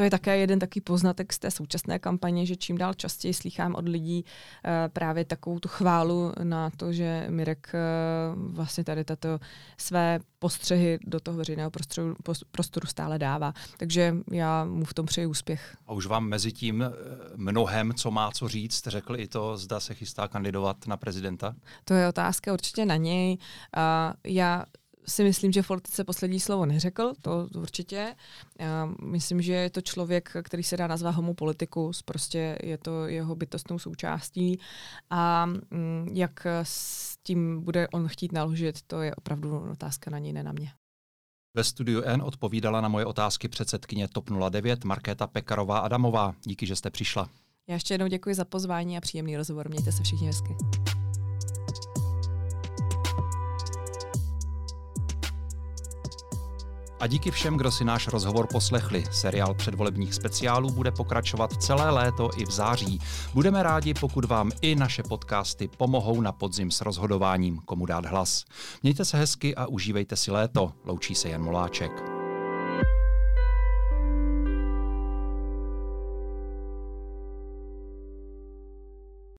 to je také jeden takový poznatek z té současné kampaně, že čím dál častěji slychám od lidí uh, právě takovou tu chválu na to, že Mirek uh, vlastně tady tato své postřehy do toho veřejného prostoru, prostoru stále dává. Takže já mu v tom přeji úspěch. A už vám mezi tím eh, mnohem, co má co říct, řekl i to, zda se chystá kandidovat na prezidenta? To je otázka určitě na něj. Uh, já si myslím, že v politice poslední slovo neřekl, to určitě. Já myslím, že je to člověk, který se dá nazvat homopolitikus, prostě je to jeho bytostnou součástí a mm, jak s tím bude on chtít naložit, to je opravdu otázka na něj, ne na mě. Ve studiu N odpovídala na moje otázky předsedkyně TOP 09 Markéta Pekarová Adamová. Díky, že jste přišla. Já ještě jednou děkuji za pozvání a příjemný rozhovor. Mějte se všichni hezky. A díky všem, kdo si náš rozhovor poslechli. Seriál předvolebních speciálů bude pokračovat celé léto i v září. Budeme rádi, pokud vám i naše podcasty pomohou na podzim s rozhodováním, komu dát hlas. Mějte se hezky a užívejte si léto. Loučí se Jan Moláček.